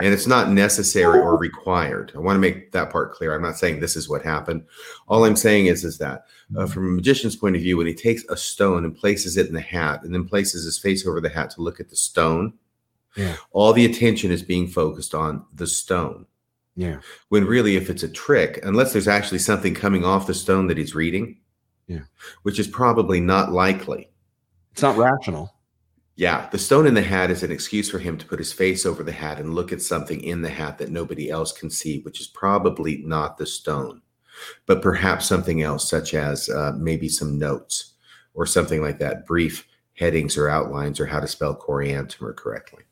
S2: and it's not necessary or required. I want to make that part clear. I'm not saying this is what happened. All I'm saying is, is that uh, from a magician's point of view, when he takes a stone and places it in the hat and then places his face over the hat to look at the stone,
S1: Yeah.
S2: all the attention is being focused on the stone.
S1: Yeah.
S2: When really, if it's a trick, unless there's actually something coming off the stone that he's reading,
S1: Yeah.
S2: which is probably not likely.
S1: It's not rational.
S2: Yeah, the stone in the hat is an excuse for him to put his face over the hat and look at something in the hat that nobody else can see, which is probably not the stone, but perhaps something else, such as uh, maybe some notes or something like that, brief headings or outlines or how to spell coriantumr correctly,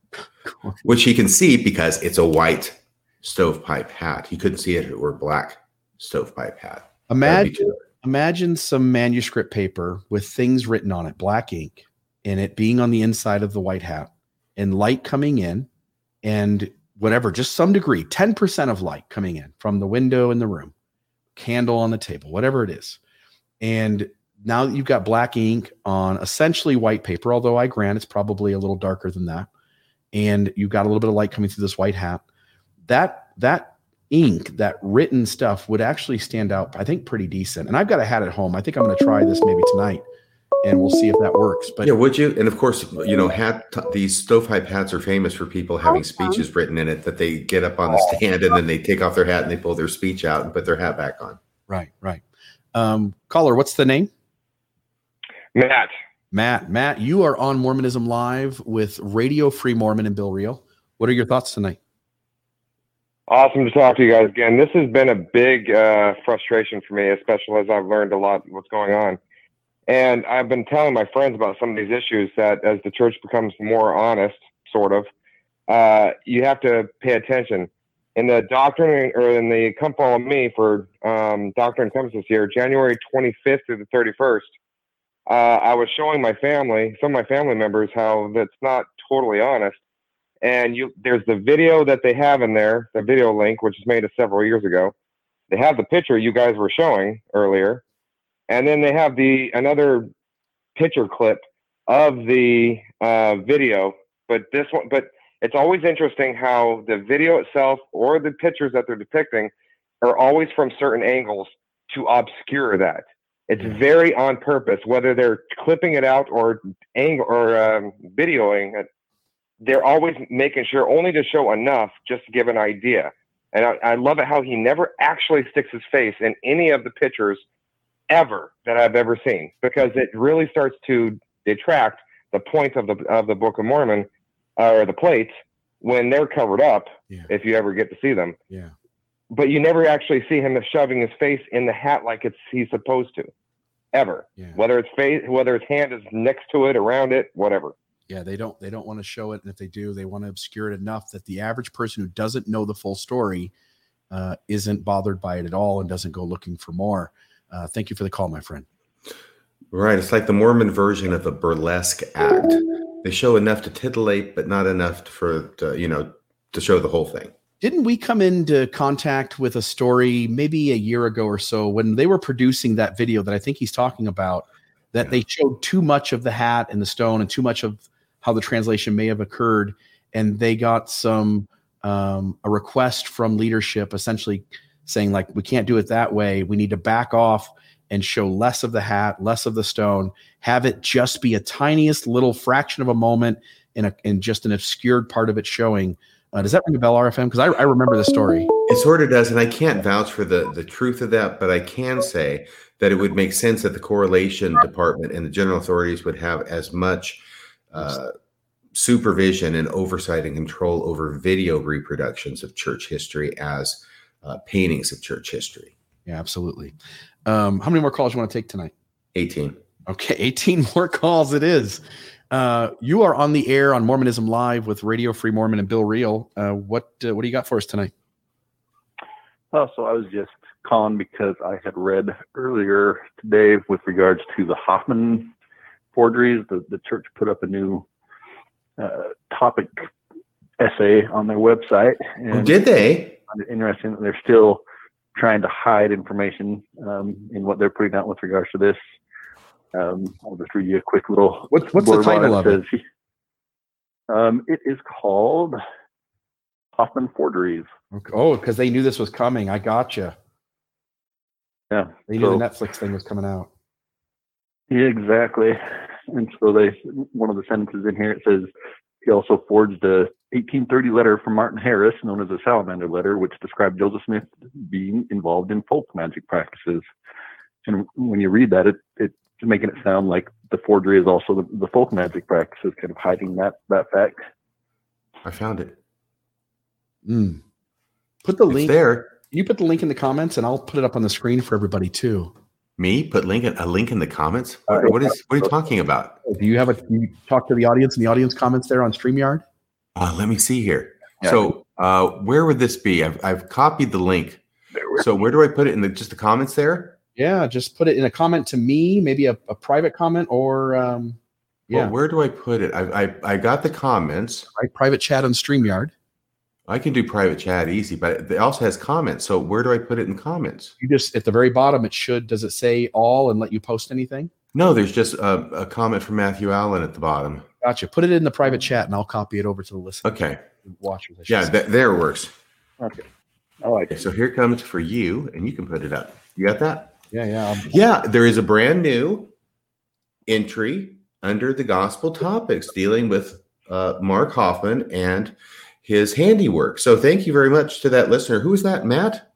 S2: which he can see because it's a white stovepipe hat. He couldn't see it if it were a black stovepipe hat.
S1: Imagine imagine some manuscript paper with things written on it, black ink, and it being on the inside of the white hat, and light coming in, and whatever, just some degree, 10% of light coming in from the window in the room, candle on the table, whatever it is. And now that you've got black ink on essentially white paper, although I grant it's probably a little darker than that, and you've got a little bit of light coming through this white hat, that that ink, that written stuff would actually stand out, I think, pretty decent. And I've got a hat at home. I think I'm going to try this maybe tonight, and we'll see if that works. But
S2: yeah, would you? And of course, you know, hat these stovepipe hats are famous for people having speeches written in it that they get up on the stand and then they take off their hat and they pull their speech out and put their hat back on.
S1: right, right. Um, caller, what's the name?
S11: Matt.
S1: Matt. Matt, you are on Mormonism Live with Radio Free Mormon and Bill Reel. What are your thoughts tonight?
S11: Awesome to talk to you guys again. This has been a big uh, frustration for me, especially as I've learned a lot what's going on. And I've been telling my friends about some of these issues that as the church becomes more honest, sort of, uh, you have to pay attention. In the doctrine or in the Come Follow Me for um, Doctrine and Comes this year, January 25th through the 31st, uh, I was showing my family, some of my family members, how that's not totally honest and you there's the video that they have in there, the video link, which was made several years ago. They have the picture you guys were showing earlier, and then they have the another picture clip of the uh, video. But this one, but it's always interesting how the video itself or the pictures that they're depicting are always from certain angles to obscure that. It's very on purpose, whether they're clipping it out or angle or um, videoing it they're always making sure only to show enough just to give an idea. And I, I love it how he never actually sticks his face in any of the pictures ever that I've ever seen because it really starts to detract the point of the of the Book of Mormon uh, or the plates when they're covered up. If you ever get to see them,
S1: Yeah.
S11: but you never actually see him shoving his face in the hat like it's he's supposed to, ever. Yeah. Whether it's face, whether his hand is next to it, around it, whatever.
S1: Yeah, they don't they don't want to show it, and if they do, they want to obscure it enough that the average person who doesn't know the full story uh, isn't bothered by it at all and doesn't go looking for more. Uh, thank you for the call, my friend.
S2: Right. It's like the Mormon version of a burlesque act. They show enough to titillate, but not enough for to, you know to show the whole thing.
S1: Didn't we come into contact with a story maybe a year ago or so when they were producing that video that I think he's talking about? That they showed too much of the hat and the stone and too much of how the translation may have occurred, and they got some um, a request from leadership, essentially saying like we can't do it that way. We need to back off and show less of the hat, less of the stone. Have it just be a tiniest little fraction of a moment in a in just an obscured part of it showing. Uh, does that ring a bell, RFM? Because I, I remember the story.
S2: It sort of does, and I can't vouch for the the truth of that, but I can say that it would make sense that the correlation department and the general authorities would have as much uh, supervision and oversight and control over video reproductions of church history as uh, paintings of church history.
S1: Yeah, absolutely. Um, how many more calls you want to take tonight?
S2: 18.
S1: Okay, 18 more calls it is. Uh, you are on the air on Mormonism Live with Radio Free Mormon and Bill Reel. Uh, what uh, what do you got for us tonight?
S12: Oh, so I was just calling because I had read earlier today with regards to the Hofmann forgeries. The, the church put up a new uh, topic essay on their website.
S2: And oh, did they?
S12: Interesting that they're still trying to hide information um, in what they're putting out with regards to this. Um, I'll just read you a quick little.
S1: What's, what's the title of it?
S12: Um, it is called Hofmann Forgeries.
S1: Okay. Oh, because they knew this was coming. I gotcha.
S12: Yeah.
S1: They knew so, the Netflix thing was coming out.
S12: Yeah, exactly. And so they, one of the sentences in here, it says, he also forged a 1830 letter from Martin Harris, known as the Salamander letter, which described Joseph Smith being involved in folk magic practices. And when you read that, it, it's making it sound like the forgery is also the, the folk magic practices, kind of hiding that that fact.
S2: I found it.
S1: Mm. Put the
S2: it's
S1: link
S2: there.
S1: You put the link in the comments, and I'll put it up on the screen for everybody too.
S2: Me put link a link in the comments. What, what is what are you talking about?
S1: Do you have a? Do you talk to the audience in the audience comments there on StreamYard?
S2: Uh, let me see here. Yeah. So uh, where would this be? I've I've copied the link. So where do I put it in the just the comments there?
S1: Yeah, just put it in a comment to me, maybe a, a private comment or um, yeah.
S2: Well, where do I put it? I, I I got the comments.
S1: Right, private chat on StreamYard.
S2: I can do private chat easy, but it also has comments. So where do I put it in comments?
S1: You just at the very bottom. It should. Does it say all and let you post anything?
S2: No, there's just a, a comment from Matthew Allen at the bottom.
S1: Gotcha. Put it in the private chat, and I'll copy it over to the listener.
S2: Okay.
S1: Watchers.
S2: Yeah, th- there works.
S12: Okay. All right.
S2: Okay, so here comes for you, and you can put it up. You got that?
S1: Yeah, yeah.
S2: I'll- yeah, there is a brand new entry under the gospel topics dealing with uh, Mark Hofmann and his handiwork. So thank you very much to that listener. Who was that? Matt?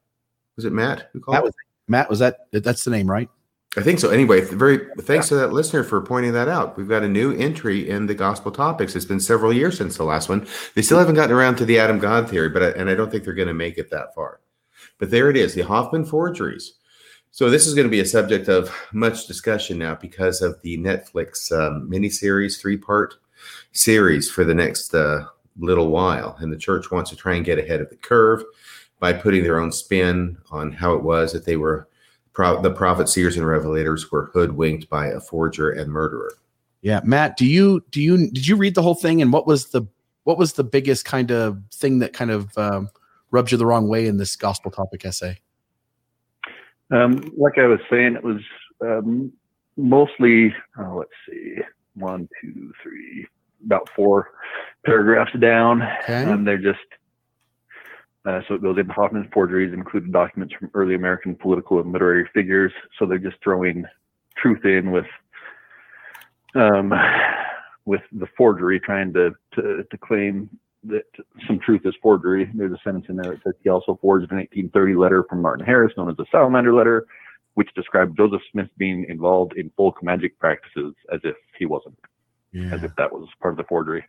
S2: Was it Matt who called?
S1: Matt was, Matt was that? That's the name, right?
S2: I think so. Anyway, very thanks yeah. to that listener for pointing that out. We've got a new entry in the gospel topics. It's been several years since the last one. They still haven't gotten around to the Adam God theory, but I, and I don't think they're going to make it that far. But there it is, the Hofmann forgeries. So this is going to be a subject of much discussion now because of the Netflix um, miniseries, three-part series for the next uh, little while, and the church wants to try and get ahead of the curve by putting their own spin on how it was that they were pro- the prophet, seers, and revelators were hoodwinked by a forger and murderer.
S1: Yeah, Matt, do you do you did you read the whole thing and what was the what was the biggest kind of thing that kind of um, rubbed you the wrong way in this gospel topic essay?
S12: Um, like I was saying, it was um, mostly. Oh, let's see, one, two, three, about four paragraphs down. Okay. Um, they're just uh, so it goes into Hofmann's forgeries included documents from early American political and literary figures. So they're just throwing truth in with um, with the forgery, trying to, to to claim that some truth is forgery. There's a sentence in there that says he also forged an 1830 letter from Martin Harris, known as the Salamander letter, which described Joseph Smith being involved in folk magic practices as if he wasn't, yeah. as if that was part of the forgery.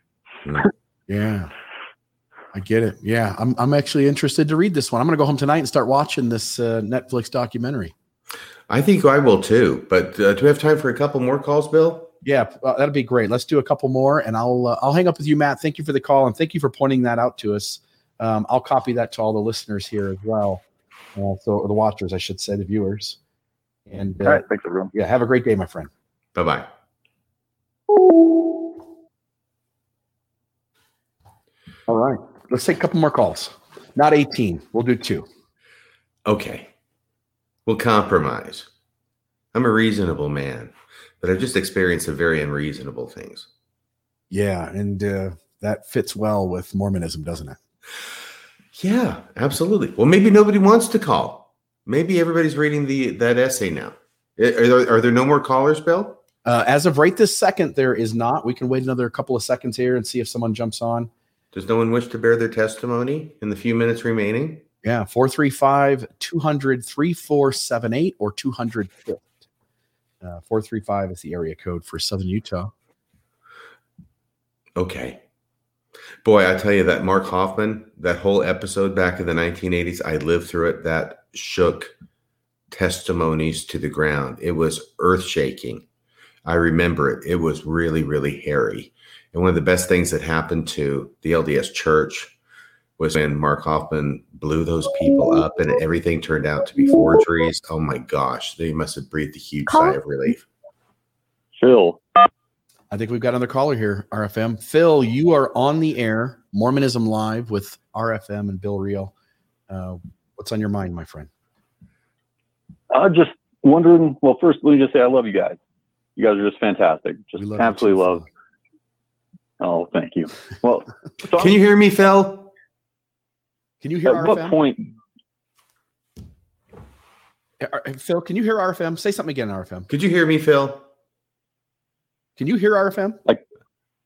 S1: yeah. I get it. Yeah, I'm I'm actually interested to read this one. I'm going to go home tonight and start watching this uh, Netflix documentary.
S2: I think I will too. But uh, do we have time for a couple more calls, Bill?
S1: Yeah, uh, that'd be great. Let's do a couple more, and I'll uh, I'll hang up with you, Matt. Thank you for the call, and thank you for pointing that out to us. Um, I'll copy that to all the listeners here as well. Uh, so the watchers, I should say, the viewers. And
S12: uh, all right, thanks everyone.
S1: Yeah, have a great day, my friend.
S2: Bye bye.
S1: All right. Let's take a couple more calls. Not 18. We'll do two.
S2: Okay. We'll compromise. I'm a reasonable man, but I've just experienced some very unreasonable things.
S1: Yeah. And uh, that fits well with Mormonism, doesn't it?
S2: Yeah, absolutely. Well, maybe nobody wants to call. Maybe everybody's reading the that essay now. Are there, are there no more callers, Bill?
S1: Uh, as of right this second, there is not. We can wait another couple of seconds here and see if someone jumps on.
S2: Does no one wish to bear their testimony in the few minutes remaining?
S1: Yeah, 435 200 3478 or 200 uh, 435 is the area code for Southern Utah.
S2: Okay. Boy, I tell you that Mark Hofmann, that whole episode back in the 1980s, I lived through it. That shook testimonies to the ground. It was earth shaking. I remember it. It was really, really hairy. And one of the best things that happened to the LDS church was when Mark Hofmann blew those people up and everything turned out to be forgeries. Oh my gosh, they must have breathed a huge sigh of relief.
S13: Phil.
S1: I think we've got another caller here, RFM. Phil, you are on the air, Mormonism Live with RFM and Bill Reel. Uh, what's on your mind, my friend?
S13: I'm just wondering. Well, first, let me just say I love you guys. You guys are just fantastic. Just love absolutely love. Oh, thank you. Well,
S2: so can you hear me, Phil?
S1: Can you hear?
S13: At RFM? what point?
S1: Phil, can you hear RFM? Say something again, RFM.
S2: Could you hear me, Phil?
S1: Can you hear RFM?
S13: I,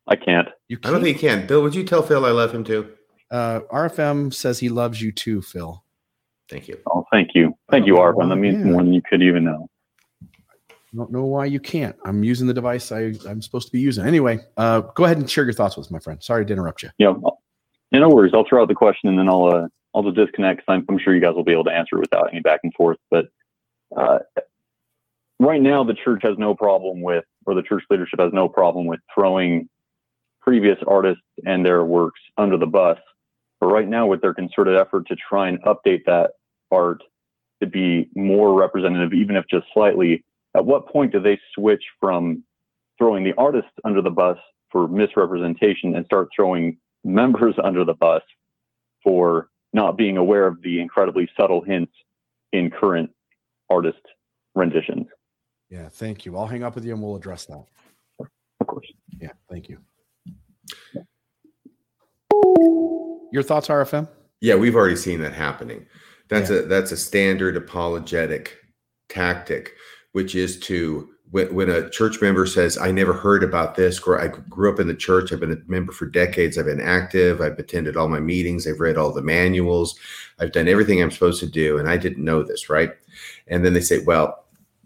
S13: I can't.
S2: You can't? I don't think you can. Bill, would you tell Phil I love him too?
S1: Uh, RFM says he loves you too, Phil.
S2: Thank you.
S13: Oh, thank you. Thank you, RFM. That means yeah. more than you could even know.
S1: I don't know why you can't. I'm using the device I, I'm supposed to be using. Anyway, uh, go ahead and share your thoughts with us, my friend. Sorry to interrupt you.
S13: Yeah, no worries. I'll throw out the question and then I'll uh, I'll just disconnect. I'm, I'm sure you guys will be able to answer without any back and forth. But uh, right now, the church has no problem with, or the church leadership has no problem with throwing previous artists and their works under the bus. But right now, with their concerted effort to try and update that art to be more representative, even if just slightly, at what point do they switch from throwing the artist under the bus for misrepresentation and start throwing members under the bus for not being aware of the incredibly subtle hints in current artist renditions?
S1: Yeah, thank you. I'll hang up with you and we'll address that.
S13: Of course.
S1: Yeah, thank you. Your thoughts, RFM?
S2: Yeah, we've already seen that happening. That's yeah. a that's a standard apologetic tactic, which is to when, when a church member says, "I never heard about this," or "I grew up in the church. I've been a member for decades. I've been active. I've attended all my meetings. I've read all the manuals. I've done everything I'm supposed to do, and I didn't know this, right?" And then they say, "Well,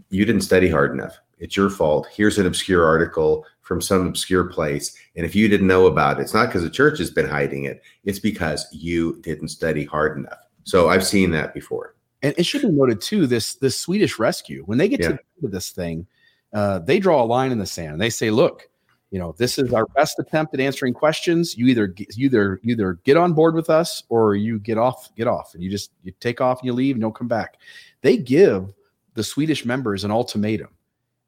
S2: you didn't study hard enough. It's your fault. Here's an obscure article from some obscure place. And if you didn't know about it, it's not because the church has been hiding it, it's because you didn't study hard enough. So I've seen that before.
S1: And it should be noted too, this this Swedish rescue, when they get yeah. to this thing, uh, they draw a line in the sand. They say, look, you know, this is our best attempt at answering questions. You either you either you either get on board with us or you get off, get off, and you just you take off and you leave and don't come back. They give the Swedish members an ultimatum.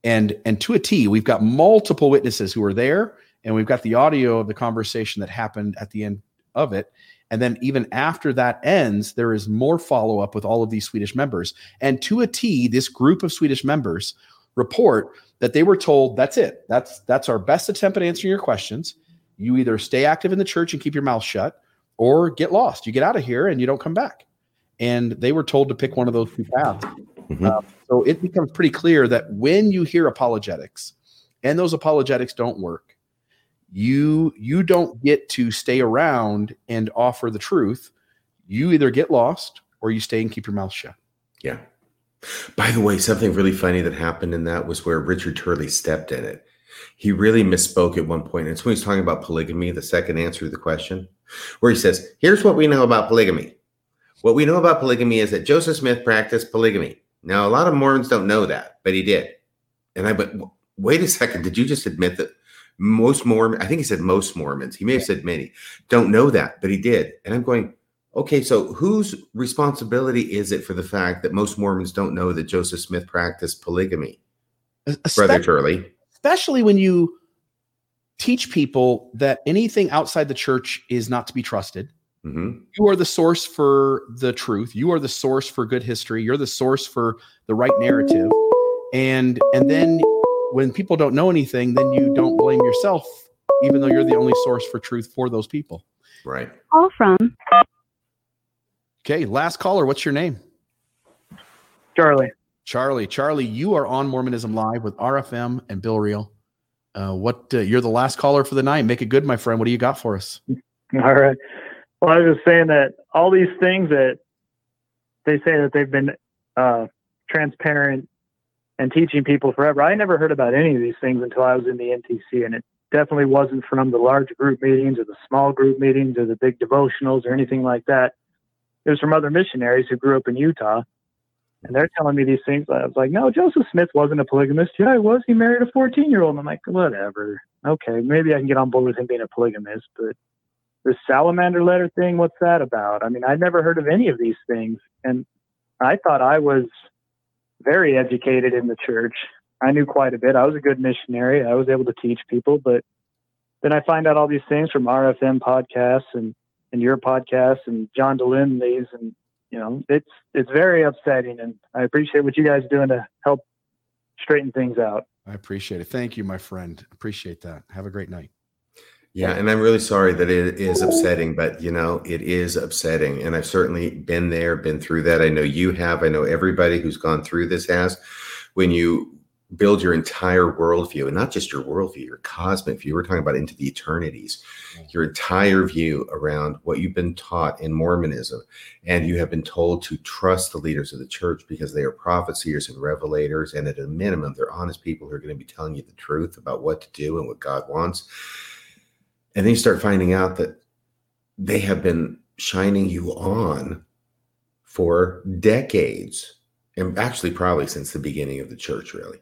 S1: And and to a T, we've got multiple witnesses who are there, and we've got the audio of the conversation that happened at the end of it. And then even after that ends, there is more follow up with all of these Swedish members. And to a T, this group of Swedish members report that they were told that's it. That's that's our best attempt at answering your questions. You either stay active in the church and keep your mouth shut, or get lost. You get out of here and you don't come back. And they were told to pick one of those two paths. Mm-hmm. Um, so it becomes pretty clear that when you hear apologetics and those apologetics don't work, you you don't get to stay around and offer the truth. You either get lost or you stay and keep your mouth shut.
S2: Yeah. By the way, something really funny that happened in that was where Richard Turley stepped in it. He really misspoke at one point. It's when he's talking about polygamy, the second answer to the question, where he says, Here's what we know about polygamy. What we know about polygamy is that Joseph Smith practiced polygamy. Now, a lot of Mormons don't know that, but he did. And I went, wait a second, did you just admit that most Mormon, I think he said most Mormons, he may have said many, don't know that, but he did. And I'm going, okay, so whose responsibility is it for the fact that most Mormons don't know that Joseph Smith practiced polygamy? Especially, Brother Turley.
S1: Especially when you teach people that anything outside the church is not to be trusted
S2: Mm-hmm.
S1: You are the source for the truth. You are the source for good history. You're the source for the right narrative. And and then when people don't know anything, then you don't blame yourself, even though you're the only source for truth for those people.
S2: Right.
S14: All from
S1: Okay, last caller. What's your name?
S15: Charlie.
S1: Charlie. Charlie, you are on Mormonism Live with RFM and Bill Reel. Uh, what uh, you're the last caller for the night. Make it good, my friend. What do you got for us?
S15: All right. Well, I was just saying that all these things that they say that they've been uh, transparent and teaching people forever. I never heard about any of these things until I was in the MTC, and it definitely wasn't from the large group meetings or the small group meetings or the big devotionals or anything like that. It was from other missionaries who grew up in Utah. And they're telling me these things. I was like, no, Joseph Smith wasn't a polygamist. Yeah, he was. He married a 14 year old. I'm like, whatever. Okay, maybe I can get on board with him being a polygamist. But the salamander letter thing, what's that about? I mean, I'd never heard of any of these things. And I thought I was very educated in the church. I knew quite a bit. I was a good missionary. I was able to teach people. But then I find out all these things from RFM podcasts and, and your podcast and John Dehlin these and you know, it's it's very upsetting, and I appreciate what you guys are doing to help straighten things out.
S1: I appreciate it. Thank you, my friend. Appreciate that. Have a great night.
S2: Yeah, and I'm really sorry that it is upsetting, but you know, it is upsetting. And I've certainly been there, been through that. I know you have. I know everybody who's gone through this has. When you build your entire worldview and not just your worldview, your cosmic view. We're talking about into the eternities, your entire view around what you've been taught in Mormonism. And you have been told to trust the leaders of the church because they are prophets, seers, and revelators. And at a minimum, they're honest people who are going to be telling you the truth about what to do and what God wants. And then you start finding out that they have been shining you on for decades and actually probably since the beginning of the church really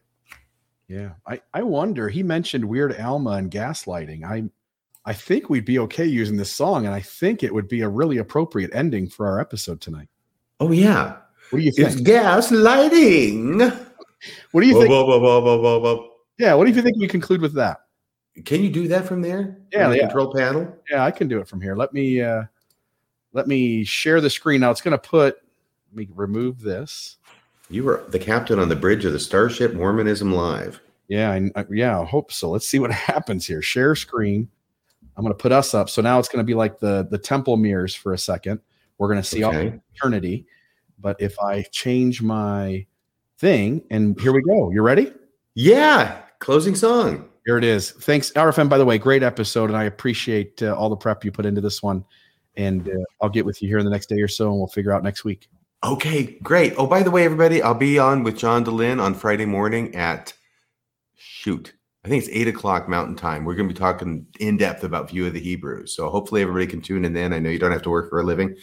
S1: yeah, I I wonder. He mentioned Weird Alma and gaslighting. I I think we'd be okay using this song, and I think it would be a really appropriate ending for our episode tonight.
S2: Oh yeah,
S1: what do you think?
S2: It's gaslighting.
S1: What do you
S2: Whoa,
S1: think?
S2: whoa, whoa, whoa, whoa, whoa, whoa.
S1: Yeah, what do you think we conclude with that?
S2: Can you do that from there?
S1: Yeah,
S2: the
S1: yeah.
S2: control panel.
S1: Yeah, I can do it from here. Let me uh let me share the screen now. It's going to put. Let me remove this.
S2: You were the captain on the bridge of the Starship Mormonism Live.
S1: Yeah, I, yeah, I hope so. Let's see what happens here. Share screen. I'm going to put us up. So now it's going to be like the the temple mirrors for a second. We're going to see all eternity. But if I change my thing, and here we go. You ready?
S2: Yeah. Closing song.
S1: Here it is. Thanks, RFM. By the way, great episode, and I appreciate uh, all the prep you put into this one. And uh, I'll get with you here in the next day or so, and we'll figure out next week.
S2: Okay, great. Oh, by the way, everybody, I'll be on with John Dehlin on Friday morning at shoot. I think it's eight o'clock Mountain Time. We're going to be talking in depth about View of the Hebrews. So hopefully everybody can tune in then. I know you don't have to work for a living.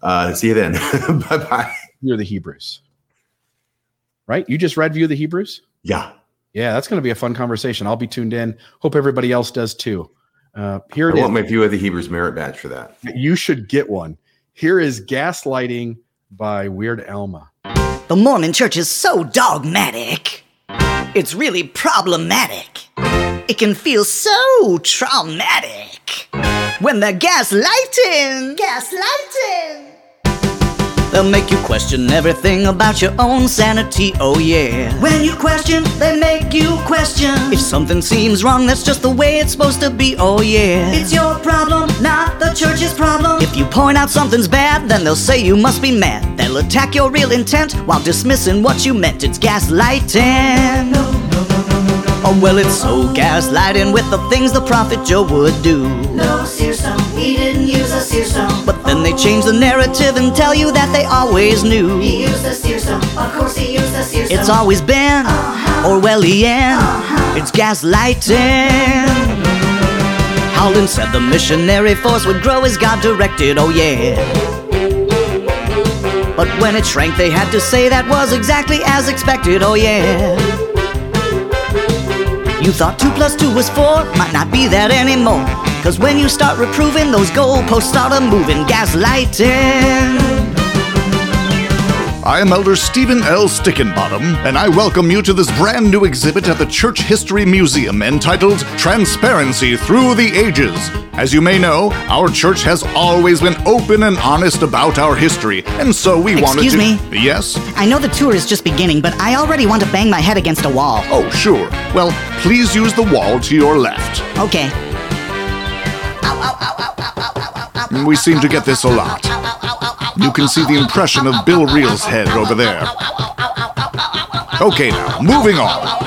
S2: Uh, see you then. bye bye.
S1: View of the Hebrews. Right? You just read View of the Hebrews?
S2: Yeah.
S1: Yeah, that's going to be a fun conversation. I'll be tuned in. Hope everybody else does too. Uh, here
S2: I
S1: it is.
S2: want my View of the Hebrews merit badge for that.
S1: You should get one. Here is Gaslighting by Weird Alma.
S16: The Mormon church is so dogmatic. It's really problematic. It can feel so traumatic when they're gaslighting. Gaslighting. They'll make you question everything about your own sanity, oh yeah. When you question, they make you question. If something seems wrong, that's just the way it's supposed to be, oh yeah. It's your problem, not the church's problem. If you point out something's bad, then they'll say you must be mad. They'll attack your real intent while dismissing what you meant. It's gaslighting. Oh, well, it's so gaslighting with the things the prophet Joe would do.
S17: No seer stone, he didn't use a seer stone.
S16: But then they change the narrative and tell you that they always knew.
S17: He used a seer stone, of course he used a seer stone.
S16: It's always been uh-huh. Orwellian. Uh-huh. It's gaslighting. Holland said the missionary force would grow as God directed, oh yeah. But when it shrank, they had to say that was exactly as expected, oh yeah. You thought 2 plus 2 was 4, might not be that anymore. Cause when you start reproving, those goalposts start a moving, gaslighting.
S18: I am Elder Stephen L. Stickenbottom, and I welcome you to this brand new exhibit at the Church History Museum entitled Transparency Through the Ages. As you may know, our church has always been open and honest about our history, and so we wanted to.
S16: Excuse me?
S18: Yes?
S16: I know the tour is just beginning, but I already want to bang my head against a wall.
S18: Oh, sure. Well, please use the wall to your left.
S16: Okay.
S18: We seem to get this a lot. You can see the impression of Bill Reel's head over there. Okay, now, moving on.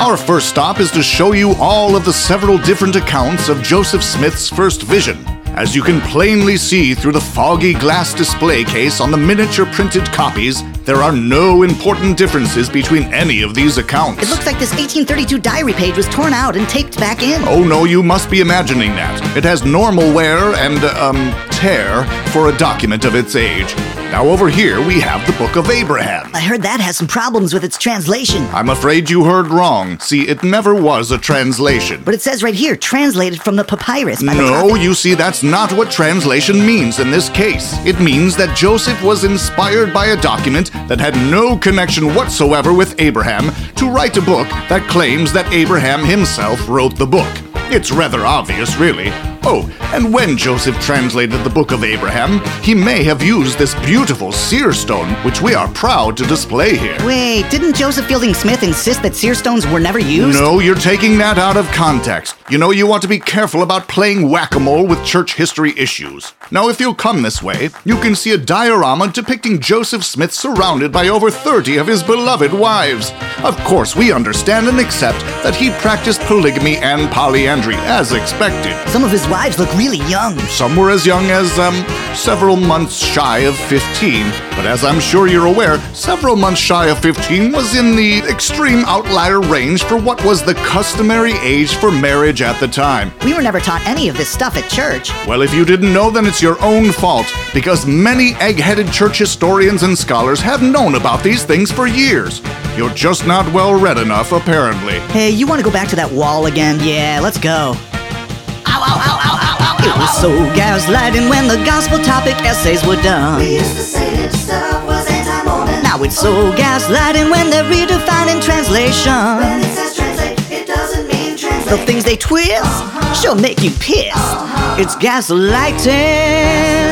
S18: Our first stop is to show you all of the several different accounts of Joseph Smith's first vision. As you can plainly see through the foggy glass display case on the miniature printed copies, there are no important differences between any of these accounts.
S16: It looks like this 1832 diary page was torn out and taped back in.
S18: Oh no, you must be imagining that. It has normal wear and, um, tear for a document of its age. Now over here we have the Book of Abraham.
S16: I heard that has some problems with its translation.
S18: I'm afraid you heard wrong. See, it never was a translation.
S16: But it says right here, translated from the papyrus. By
S18: No, you see, that's not what translation means in this case. It means that Joseph was inspired by a document that had no connection whatsoever with Abraham to write a book that claims that Abraham himself wrote the book. It's rather obvious, really. Oh, and when Joseph translated the Book of Abraham, he may have used this beautiful seer stone, which we are proud to display here.
S16: Wait, didn't Joseph Fielding Smith insist that seer stones were never used?
S18: No, you're taking that out of context. You know, you want to be careful about playing whack a mole with church history issues. Now, if you'll come this way, you can see a diorama depicting Joseph Smith surrounded by over 30 of his beloved wives. Of course, we understand and accept that he practiced polygamy and polyandry, as expected.
S16: Some of his wives look really young.
S18: Some were as young as, um, several months shy of 15. But as I'm sure you're aware, several months shy of 15 was in the extreme outlier range for what was the customary age for marriage at the time.
S16: We were never taught any of this stuff at church.
S18: Well, if you didn't know, then it's your own fault, because many egg headed church historians and scholars have known about these things for years. You're just not well read enough, apparently.
S16: Hey, you want to go back to that wall again? Yeah, let's go. It was so gaslighting when the gospel topic essays were done.
S17: We used to say that stuff was anti-Mormon.
S16: Now it's so gaslighting when they're redefining translation.
S17: When it says translate, it doesn't mean translate.
S16: The things they twist uh-huh. sure make you pissed. Uh-huh. It's gaslighting.